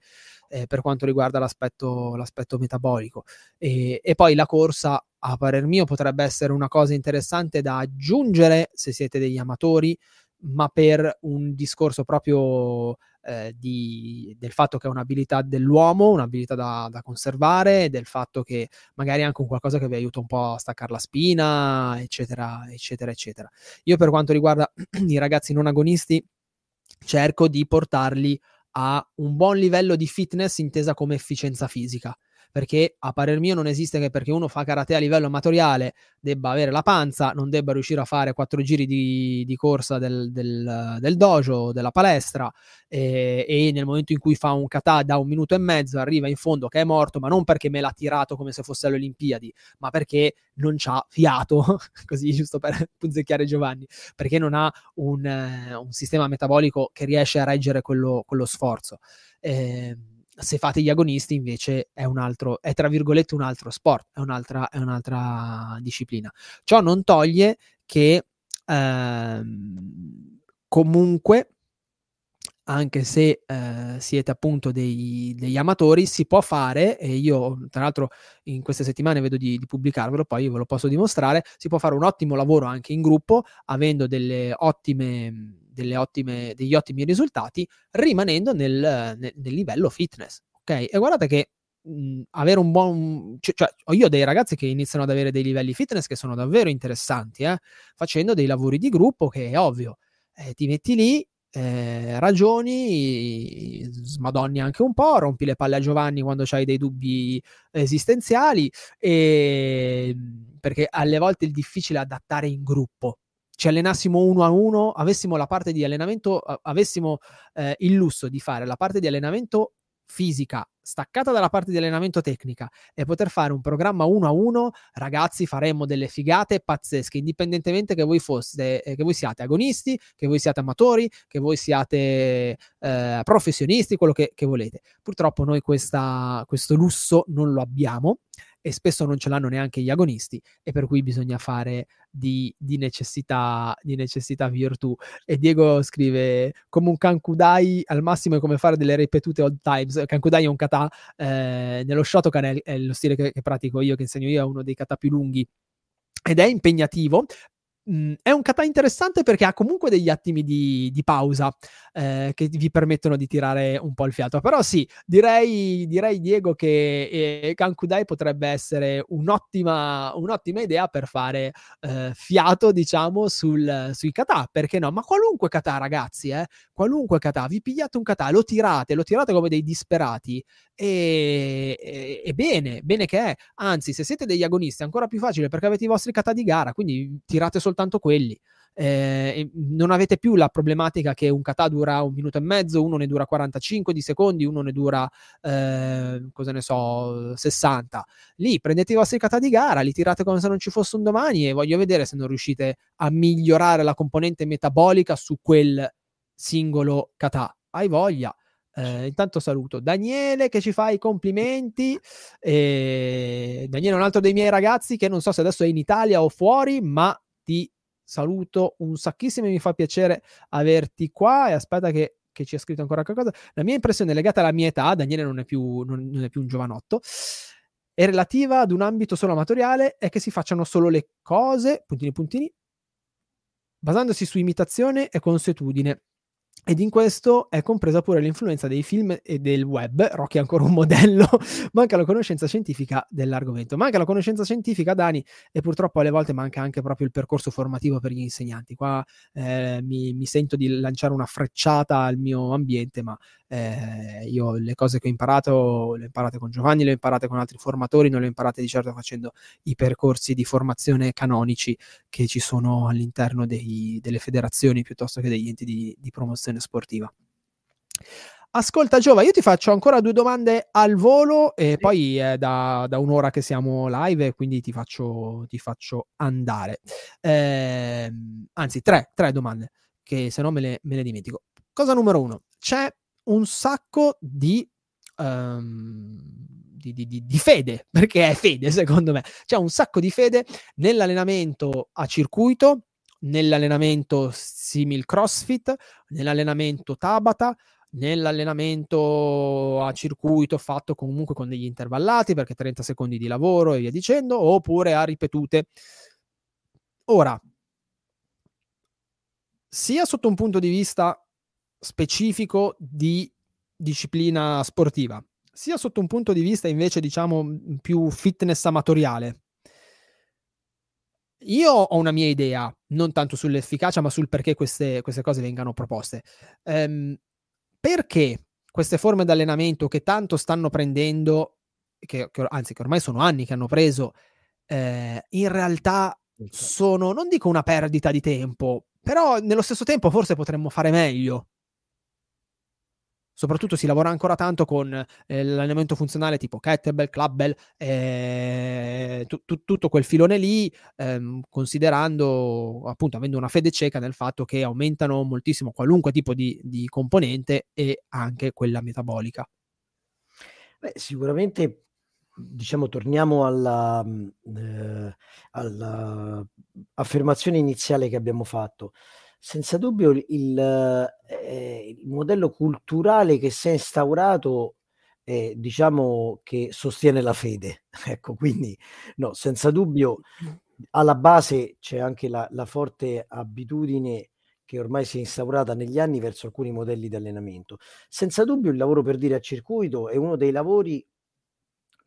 eh, per quanto riguarda l'aspetto, l'aspetto metabolico. E, e poi la corsa, a parer mio, potrebbe essere una cosa interessante da aggiungere se siete degli amatori, ma per un discorso proprio eh, di, del fatto che è un'abilità dell'uomo, un'abilità da, da, conservare, del fatto che magari è anche un qualcosa che vi aiuta un po' a staccare la spina, eccetera, eccetera, eccetera. Io per quanto riguarda [CLEARS THROAT] i ragazzi non agonisti, cerco di portarli a un buon livello di fitness intesa come efficienza fisica perché a parer mio non esiste che perché uno fa karate a livello amatoriale debba avere la panza, non debba riuscire a fare quattro giri di, di corsa del, del, del, dojo, della palestra e, e, nel momento in cui fa un kata da un minuto e mezzo arriva in fondo che è morto, ma non perché me l'ha tirato come se fosse alle Olimpiadi, ma perché non c'ha fiato, [LAUGHS] così giusto per punzecchiare Giovanni, perché non ha un, eh, un sistema metabolico che riesce a reggere quello, quello sforzo. Eh, se fate gli agonisti invece è un altro, è tra virgolette un altro sport, è un'altra, è un'altra disciplina. Ciò non toglie che ehm, comunque anche se eh, siete appunto dei, degli amatori, si può fare, e io tra l'altro in queste settimane vedo di, di, pubblicarvelo, poi ve lo posso dimostrare, si può fare un ottimo lavoro anche in gruppo, avendo delle ottime ottime, degli ottimi risultati rimanendo nel, nel, nel livello fitness. Ok? E guardate che mh, avere un buon cioè, cioè, io ho dei ragazzi che iniziano ad avere dei livelli fitness che sono davvero interessanti, eh? facendo dei lavori di gruppo che è ovvio, eh, ti metti lì, eh, ragioni, smadonni anche un po', rompi le palle a Giovanni quando hai dei dubbi esistenziali, e, perché alle volte è difficile adattare in gruppo ci allenassimo uno a uno, avessimo la parte di allenamento, avessimo eh, il lusso di fare la parte di allenamento fisica staccata dalla parte di allenamento tecnica e poter fare un programma uno a uno, ragazzi, faremmo delle figate pazzesche, indipendentemente che voi foste, eh, che voi siate agonisti, che voi siate amatori, che voi siate eh, professionisti, quello che, che, volete. Purtroppo noi questa, questo lusso non lo abbiamo e spesso non ce l'hanno neanche gli agonisti e per cui bisogna fare di, di, necessità, di necessità virtù. E Diego scrive come un Kankudai al massimo è come fare delle ripetute old times. Kankudai è un kata, eh, nello Shotokan è, è lo stile che, che pratico io, che insegno io, è uno dei kata più lunghi ed è impegnativo, mh, è un kata interessante perché ha comunque degli attimi di, di pausa eh, che vi permettono di tirare un po' il fiato. Però sì, direi, direi Diego che eh, Kankudai potrebbe essere un'ottima, un'ottima idea per fare eh, fiato, diciamo, sul, sui kata. Perché no? Ma qualunque kata, ragazzi, eh, qualunque kata, vi pigliate un kata, lo tirate, lo tirate come dei disperati e, e, e bene, bene che è. Anzi, se siete degli agonisti è ancora più facile perché avete i vostri kata di gara, quindi tirate soltanto quelli. eh, non avete più la problematica che un kata dura un minuto e mezzo, uno ne dura 45 di secondi, uno ne dura, eh, cosa ne so, 60. Lì prendete i vostri kata di gara, li tirate come se non ci fosse un domani e voglio vedere se non riuscite a migliorare la componente metabolica su quel singolo kata. Hai voglia. Eh, intanto saluto Daniele che ci fa i complimenti. E... Daniele è un altro dei miei ragazzi che non so se adesso è in Italia o fuori, ma ti saluto un sacchissimo e mi fa piacere averti qua. E aspetta che, che ci ha scritto ancora qualcosa. La mia impressione legata alla mia età, Daniele non è più, non, non è più un giovanotto, è relativa ad un ambito solo amatoriale e che si facciano solo le cose, puntini puntini, basandosi su imitazione e consuetudine ed in questo è compresa pure l'influenza dei film e del web. Rocky è ancora un modello, [LAUGHS] manca la conoscenza scientifica dell'argomento. Manca la conoscenza scientifica, Dani, e purtroppo alle volte manca anche proprio il percorso formativo per gli insegnanti. Qua eh, mi, mi, sento di lanciare una frecciata al mio ambiente, ma eh, io le cose che ho imparato le ho imparate con Giovanni, le ho imparate con altri formatori, non le ho imparate di certo facendo i percorsi di formazione canonici che ci sono all'interno dei, delle federazioni piuttosto che degli enti di, di promozione sportiva. Ascolta Giova, io ti faccio ancora due domande al volo e sì. poi è da, da, un'ora che siamo live, quindi ti faccio, ti faccio andare. Eh, anzi, tre, tre domande, che se no me le, me le dimentico. Cosa numero uno? C'è un sacco di, um, di, di, di, fede, perché è fede secondo me, c'è un sacco di fede nell'allenamento a circuito, nell'allenamento simil CrossFit, nell'allenamento Tabata, nell'allenamento a circuito fatto comunque con degli intervallati perché 30 secondi di lavoro e via dicendo, oppure a ripetute. Ora, sia sotto un punto di vista specifico di disciplina sportiva, sia sotto un punto di vista invece diciamo più fitness amatoriale. Io ho una mia idea, non tanto sull'efficacia, ma sul perché queste, queste cose vengano proposte. Um, perché queste forme di allenamento che tanto stanno prendendo, che, che, anzi che ormai sono anni che hanno preso, eh, in realtà sono, non dico una perdita di tempo, però nello stesso tempo forse potremmo fare meglio soprattutto si lavora ancora tanto con eh, l'allenamento funzionale tipo kettlebell, clubbell, eh, tu, tu, tutto quel filone lì, ehm, considerando appunto avendo una fede cieca nel fatto che aumentano moltissimo qualunque tipo di, di componente e anche quella metabolica. Beh, sicuramente diciamo torniamo alla, eh, alla affermazione iniziale che abbiamo fatto senza dubbio il, eh, il modello culturale che si è instaurato eh, diciamo che sostiene la fede. [LAUGHS] ecco, quindi no, senza dubbio alla base c'è anche la, la, forte abitudine che ormai si è instaurata negli anni verso alcuni modelli di allenamento. Senza dubbio il lavoro per dire a circuito è uno dei lavori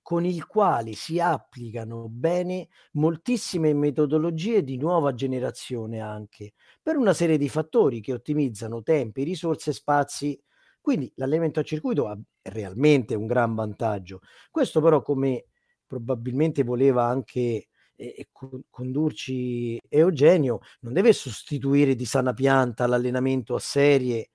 con il quale si applicano bene moltissime metodologie di nuova generazione anche, per una serie di fattori che ottimizzano tempi, risorse spazi. Quindi l'allenamento a circuito ha realmente un gran vantaggio. Questo però, come probabilmente voleva anche eh, condurci Eugenio, non deve sostituire di sana pianta l'allenamento a serie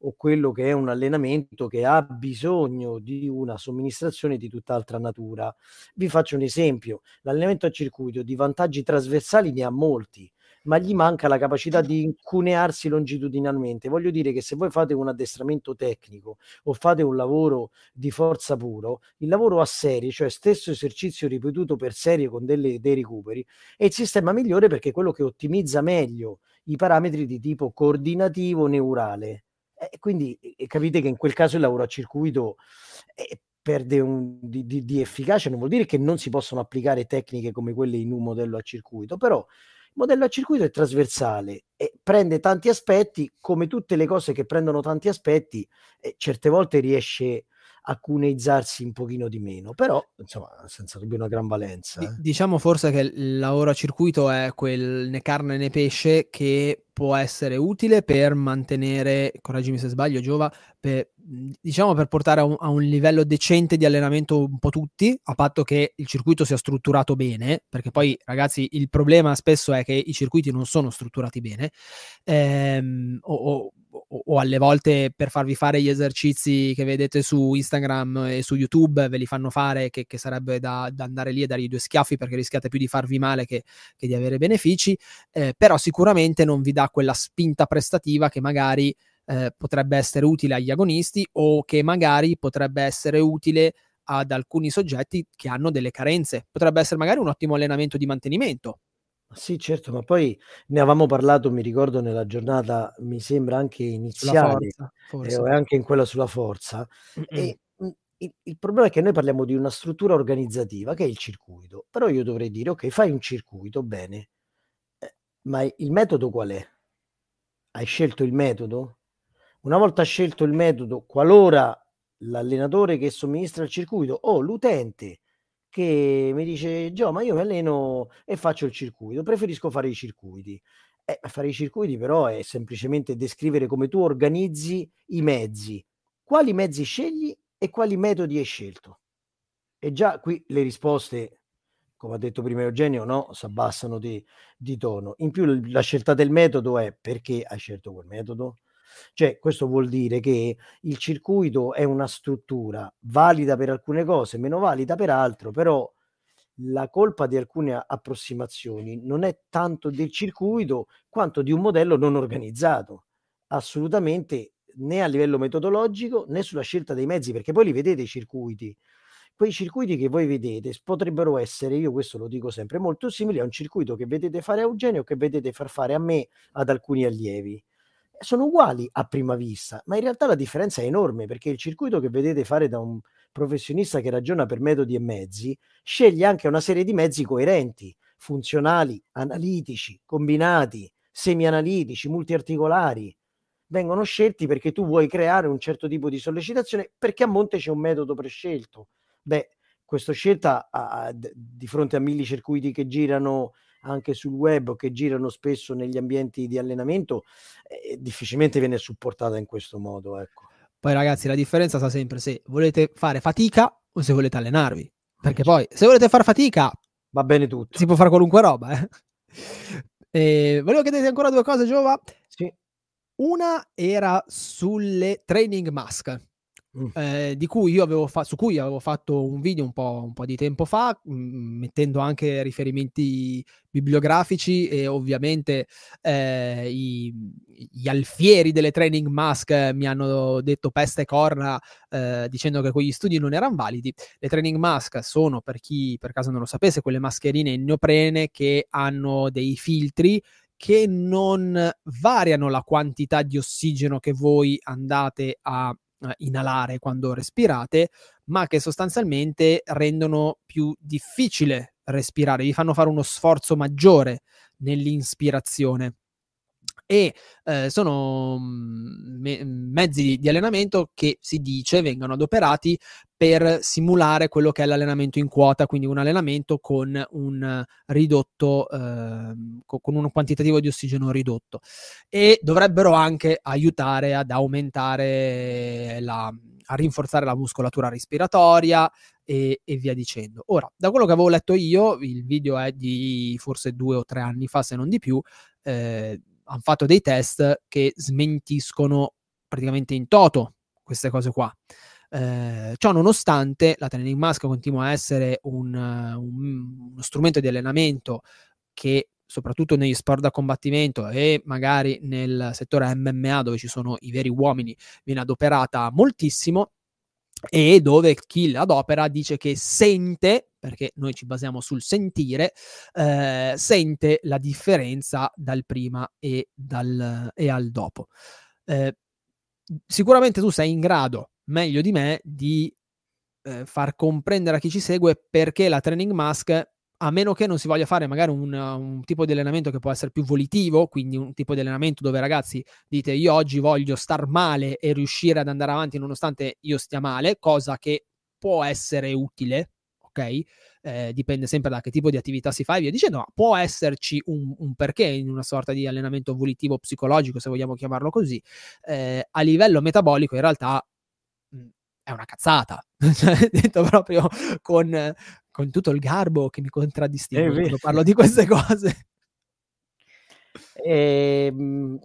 o quello che è un allenamento che ha bisogno di una somministrazione di tutt'altra natura. Vi faccio un esempio, l'allenamento a circuito di vantaggi trasversali ne ha molti, ma gli manca la capacità di incunearsi longitudinalmente. Voglio dire che se voi fate un addestramento tecnico o fate un lavoro di forza puro, il lavoro a serie, cioè stesso esercizio ripetuto per serie con delle, dei recuperi, è il sistema migliore perché è quello che ottimizza meglio i parametri di tipo coordinativo neurale e quindi e capite che in quel caso il lavoro a circuito eh, perde un, di, di, di, efficacia, non vuol dire che non si possono applicare tecniche come quelle in un modello a circuito, però il modello a circuito è trasversale e prende tanti aspetti, come tutte le cose che prendono tanti aspetti, e certe volte riesce a cuneizzarsi un pochino di meno, però insomma senza dubbio una gran valenza. Eh. Diciamo forse che il lavoro a circuito è quel né carne né pesce che può essere utile per mantenere, correggimi se sbaglio, Giova, per, diciamo per portare a un, a un, livello decente di allenamento un po' tutti, a patto che il circuito sia strutturato bene, perché poi ragazzi il problema spesso è che i circuiti non sono strutturati bene, ehm, o, o o, alle volte per farvi fare gli esercizi che vedete su Instagram e su YouTube ve li fanno fare che, che sarebbe da, da, andare lì e dargli due schiaffi perché rischiate più di farvi male che, che di avere benefici, eh, però sicuramente non vi dà quella spinta prestativa che magari eh, potrebbe essere utile agli agonisti o che magari potrebbe essere utile ad alcuni soggetti che hanno delle carenze. Potrebbe essere magari un ottimo allenamento di mantenimento, sì, certo, ma poi ne avevamo parlato, mi ricordo, nella giornata, mi sembra anche iniziale, forza, eh, e anche in quella sulla forza. E mh, il, il problema è che noi parliamo di una struttura organizzativa che è il circuito, però io dovrei dire, ok, fai un circuito, bene, eh, ma il metodo qual è? Hai scelto il metodo? Una volta scelto il metodo, qualora l'allenatore che somministra il circuito o l'utente che mi dice Gio, ma io mi alleno e faccio il circuito, preferisco fare i circuiti. Eh, fare i circuiti però è semplicemente descrivere come tu organizzi i mezzi, quali mezzi scegli e quali metodi hai scelto. E già qui le risposte, come ha detto prima Eugenio, no, si abbassano di, di tono. In più la scelta del metodo è perché hai scelto quel metodo? Cioè, questo vuol dire che il circuito è una struttura valida per alcune cose, meno valida per altre, però la colpa di alcune approssimazioni non è tanto del circuito quanto di un modello non organizzato. Assolutamente né a livello metodologico né sulla scelta dei mezzi, perché poi li vedete i circuiti. Quei circuiti che voi vedete potrebbero essere, io questo lo dico sempre, molto simili a un circuito che vedete fare a Eugenio che vedete far fare a me ad alcuni allievi sono uguali a prima vista, ma in realtà la differenza è enorme perché il circuito che vedete fare da un professionista che ragiona per metodi e mezzi sceglie anche una serie di mezzi coerenti, funzionali, analitici, combinati, semi-analitici, multiarticolari. Vengono scelti perché tu vuoi creare un certo tipo di sollecitazione perché a monte c'è un metodo prescelto. Beh, questa scelta a, di fronte a mille circuiti che girano anche sul web o che girano spesso negli ambienti di allenamento, eh, difficilmente viene supportata in questo modo. Ecco. Poi ragazzi, la differenza sta sempre se volete fare fatica o se volete allenarvi. Perché poi se volete fare fatica va bene tutto. Si può fare qualunque roba. Eh? E volevo chiederti ancora due cose, Giova. Sì. Una era sulle training mask. Mm. Eh, di cui io avevo fa- su cui avevo fatto un video un po', un po di tempo fa, mh, mm, mettendo anche riferimenti bibliografici e ovviamente eh, i, gli alfieri delle training mask mi hanno detto peste e corna eh, dicendo che quegli studi non erano validi. Le training mask sono, per chi per caso non lo sapesse, quelle mascherine in neoprene che hanno dei filtri che non variano la quantità di ossigeno che voi andate a eh, inalare quando respirate, ma che sostanzialmente rendono più difficile respirare, vi fanno fare uno sforzo maggiore nell'inspirazione e eh, sono mm, me- mezzi di allenamento che si dice vengano adoperati per simulare quello che è l'allenamento in quota, quindi un allenamento con un ridotto, eh, con un quantitativo di ossigeno ridotto e dovrebbero anche aiutare ad aumentare la, a rinforzare la muscolatura respiratoria e, e, via dicendo. Ora, da quello che avevo letto io, il video è di forse due o tre anni fa, se non di più, eh, hanno fatto dei test che smentiscono praticamente in toto queste cose qua. Eh, ciò nonostante, la training mask continua a essere un, un, uno strumento di allenamento che soprattutto negli sport da combattimento e magari nel settore MMA dove ci sono i veri uomini viene adoperata moltissimo e dove chi l'adopera dice che sente, perché noi ci basiamo sul sentire, eh, sente la differenza dal prima e, dal, e al dopo. Eh, sicuramente tu sei in grado, meglio di me, di eh, far comprendere a chi ci segue perché la training mask a meno che non si voglia fare magari un, un, tipo di allenamento che può essere più volitivo, quindi un tipo di allenamento dove ragazzi dite io oggi voglio star male e riuscire ad andare avanti nonostante io stia male, cosa che può essere utile, ok? eh, dipende sempre da che tipo di attività si fa e via dicendo, ma può esserci un, un perché in una sorta di allenamento volitivo psicologico, se vogliamo chiamarlo così, eh, a livello metabolico in realtà mh, è una cazzata, [LAUGHS] cioè, detto proprio con, con, tutto il garbo che mi contraddistingue quando parlo di queste cose. E, ehm,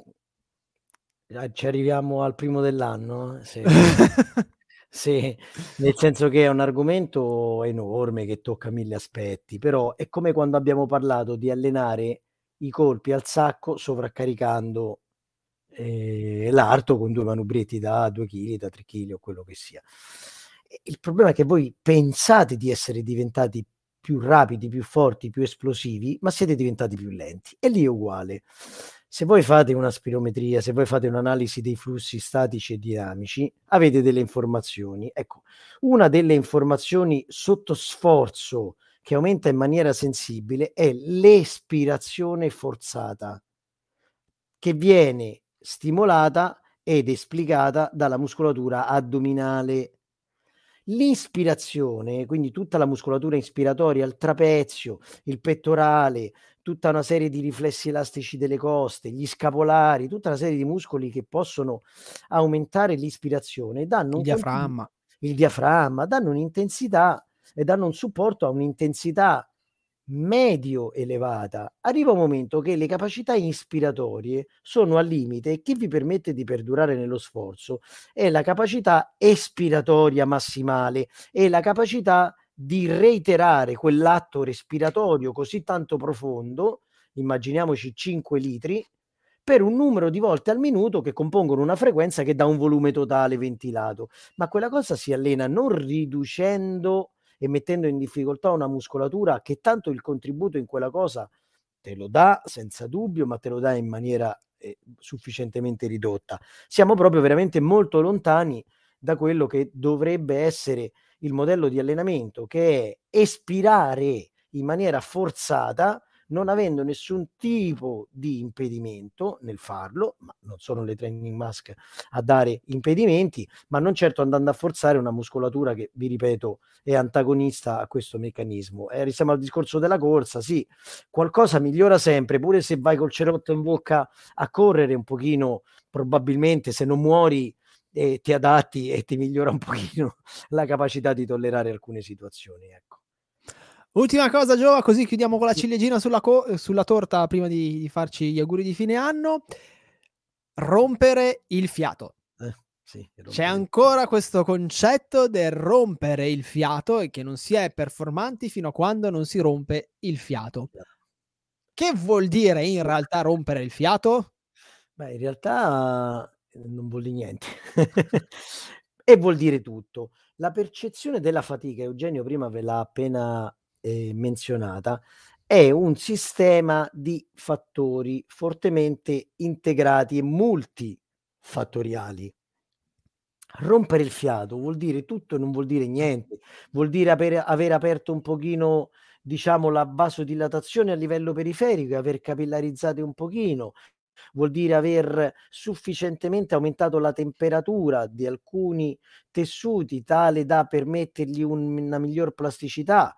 ci arriviamo al primo dell'anno? Sì. [LAUGHS] sì, nel senso che è un argomento enorme che tocca mille aspetti, però è come quando abbiamo parlato di allenare i colpi al sacco sovraccaricando eh, l'arto con due manubretti da 2 kg, da 3 kg o quello che sia. Il problema è che voi pensate di essere diventati più rapidi, più forti, più esplosivi, ma siete diventati più lenti. E lì è uguale. Se voi fate una spirometria, se voi fate un'analisi dei flussi statici e dinamici, avete delle informazioni. Ecco, una delle informazioni sotto sforzo che aumenta in maniera sensibile è l'espirazione forzata, che viene stimolata ed esplicata dalla muscolatura addominale L'ispirazione, quindi tutta la muscolatura ispiratoria, il trapezio, il pettorale, tutta una serie di riflessi elastici delle coste, gli scapolari, tutta una serie di muscoli che possono aumentare l'ispirazione, danno il diaframma. il diaframma, danno un'intensità e danno un supporto a un'intensità medio elevata, arriva un momento che le capacità ispiratorie sono al limite e che vi permette di perdurare nello sforzo è la capacità espiratoria massimale e la capacità di reiterare quell'atto respiratorio così tanto profondo, immaginiamoci 5 litri, per un numero di volte al minuto che compongono una frequenza che dà un volume totale ventilato. Ma quella cosa si allena non riducendo e mettendo in difficoltà una muscolatura che tanto il contributo in quella cosa te lo dà senza dubbio, ma te lo dà in maniera eh, sufficientemente ridotta. Siamo proprio veramente molto lontani da quello che dovrebbe essere il modello di allenamento, che è espirare in maniera forzata non avendo nessun tipo di impedimento nel farlo, ma non sono le training mask a dare impedimenti, ma non certo andando a forzare una muscolatura che, vi ripeto, è antagonista a questo meccanismo. Eh, risiamo al discorso della corsa, sì, qualcosa migliora sempre, pure se vai col cerotto in bocca a correre un pochino, probabilmente se non muori eh, ti adatti e ti migliora un pochino [LAUGHS] la capacità di tollerare alcune situazioni, ecco. Ultima cosa, Giova, così chiudiamo con la ciliegina sulla, co- sulla torta prima di, di, farci gli auguri di fine anno. Rompere il fiato. Eh, sì, C'è ancora questo concetto del rompere il fiato e che non si è performanti fino a quando non si rompe il fiato. Che vuol dire in realtà rompere il fiato? Beh, in realtà non vuol dire niente. [LAUGHS] e vuol dire tutto. La percezione della fatica, Eugenio prima ve l'ha appena eh, menzionata, è un sistema di fattori fortemente integrati e multifattoriali. Rompere il fiato vuol dire tutto e non vuol dire niente, vuol dire aver, aver aperto un pochino diciamo la vasodilatazione a livello periferico e aver capillarizzato un pochino, vuol dire aver sufficientemente aumentato la temperatura di alcuni tessuti tale da permettergli un, una miglior plasticità,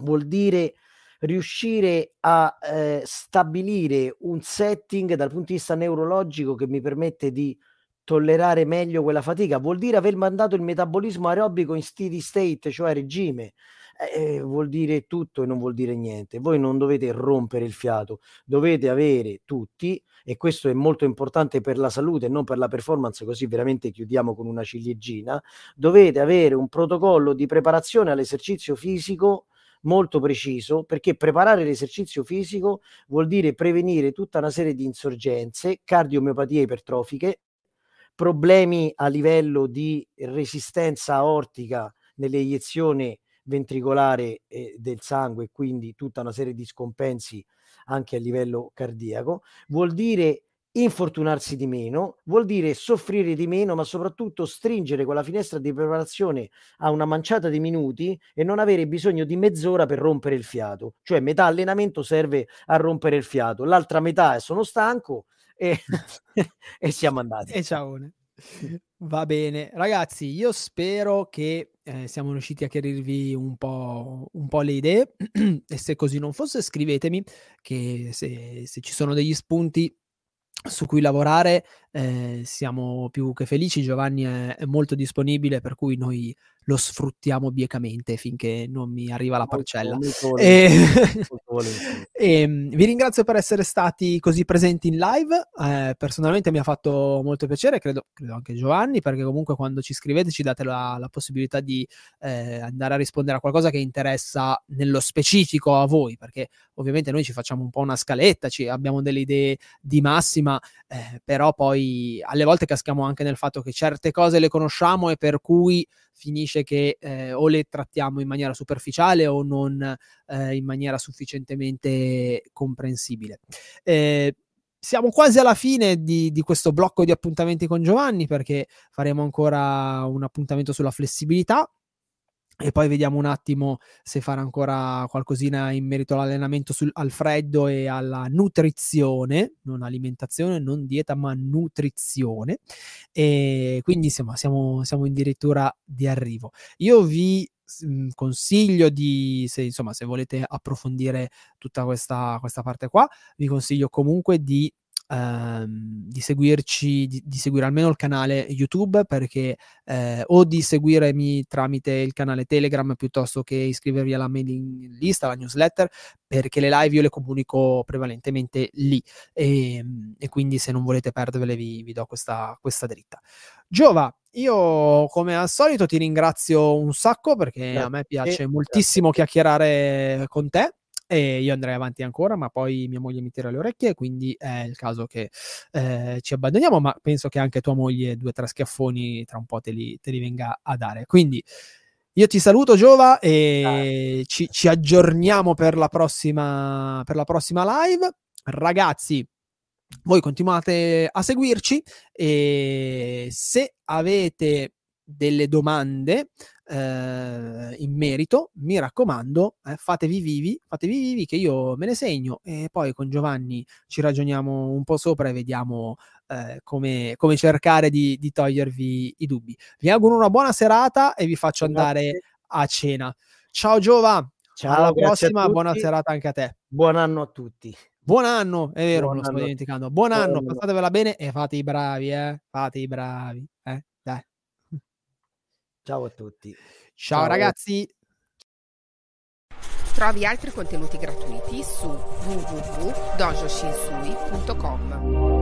vuol dire riuscire a eh, stabilire un setting dal punto di vista neurologico che mi permette di tollerare meglio quella fatica, vuol dire aver mandato il metabolismo aerobico in steady state, cioè regime. Eh, eh, vuol dire tutto e non vuol dire niente. Voi non dovete rompere il fiato, dovete avere tutti, e questo è molto importante per la salute e non per la performance, così veramente chiudiamo con una ciliegina, dovete avere un protocollo di preparazione all'esercizio fisico molto preciso perché preparare l'esercizio fisico vuol dire prevenire tutta una serie di insorgenze, cardiomiopatie ipertrofiche, problemi a livello di resistenza aortica nell'eiezione ventricolare eh, del sangue quindi tutta una serie di scompensi anche a livello cardiaco, vuol dire infortunarsi di meno, vuol dire soffrire di meno, ma soprattutto stringere quella finestra di preparazione a una manciata di minuti e non avere bisogno di mezz'ora per rompere il fiato. Cioè metà allenamento serve a rompere il fiato, l'altra metà è sono stanco e, [LAUGHS] e siamo andati. E ciao. Va bene, ragazzi, io spero che eh, siamo riusciti a chiarirvi un po', un po', le idee [CLEARS THROAT] e se così non fosse scrivetemi che se, se ci sono degli spunti su cui lavorare eh, siamo più che felici, Giovanni è, è, molto disponibile per cui noi lo sfruttiamo biecamente finché non mi arriva la parcella. Molto, [LAUGHS] molto e... e, ehm, vi ringrazio per essere stati così presenti in live, eh, personalmente mi ha fatto molto piacere, credo, credo, anche Giovanni, perché comunque quando ci scrivete ci date la, la possibilità di eh, andare a rispondere a qualcosa che interessa nello specifico a voi, perché ovviamente noi ci facciamo un po' una scaletta, ci, abbiamo delle idee di massima, eh, però poi alle volte caschiamo anche nel fatto che certe cose le conosciamo e per cui finisce che eh, o le trattiamo in maniera superficiale o non eh, in maniera sufficientemente comprensibile. Eh, siamo quasi alla fine di, di, questo blocco di appuntamenti con Giovanni perché faremo ancora un appuntamento sulla flessibilità e poi vediamo un attimo se fare ancora qualcosina in merito all'allenamento sul, al freddo e alla nutrizione, non alimentazione, non dieta, ma nutrizione. E quindi insomma siamo, siamo addirittura di arrivo. Io vi mh, consiglio di, se, insomma, se volete approfondire tutta questa, questa parte qua, vi consiglio comunque di ehm, di seguirci, di, di, seguire almeno il canale YouTube perché eh, o di seguirmi tramite il canale Telegram piuttosto che iscrivervi alla mailing list, alla newsletter, perché le live io le comunico prevalentemente lì. E, ehm, e quindi se non volete perdervele vi, vi do questa, questa dritta. Giova, io come al solito ti ringrazio un sacco perché a me piace moltissimo chiacchierare con te e io andrei avanti ancora, ma poi mia moglie mi tira le orecchie, quindi è il caso che eh, ci abbandoniamo, ma penso che anche tua moglie due o tre schiaffoni tra un po' te li, te li venga a dare. Quindi io ti saluto Giova e ci, ci, aggiorniamo per la, prossima, per la prossima live. Ragazzi, voi continuate a seguirci e se avete delle domande eh, in merito, mi raccomando, eh, fatevi vivi, fatevi vivi che io me ne segno e poi con Giovanni ci ragioniamo un po' sopra e vediamo eh, come, come, cercare di, di, togliervi i dubbi. Vi auguro una buona serata e vi faccio andare a cena. Ciao Giova, Ciao, alla prossima, buona serata anche a te. Buon anno a tutti. Buon anno, è vero, Buon me lo sto dimenticando. Buon, Buon anno, passatevela bene e fate i bravi, eh? Fate i bravi, eh? Ciao a tutti. Ciao, Ciao. ragazzi. Trovi altri contenuti gratuiti su www.dojoshinsui.com.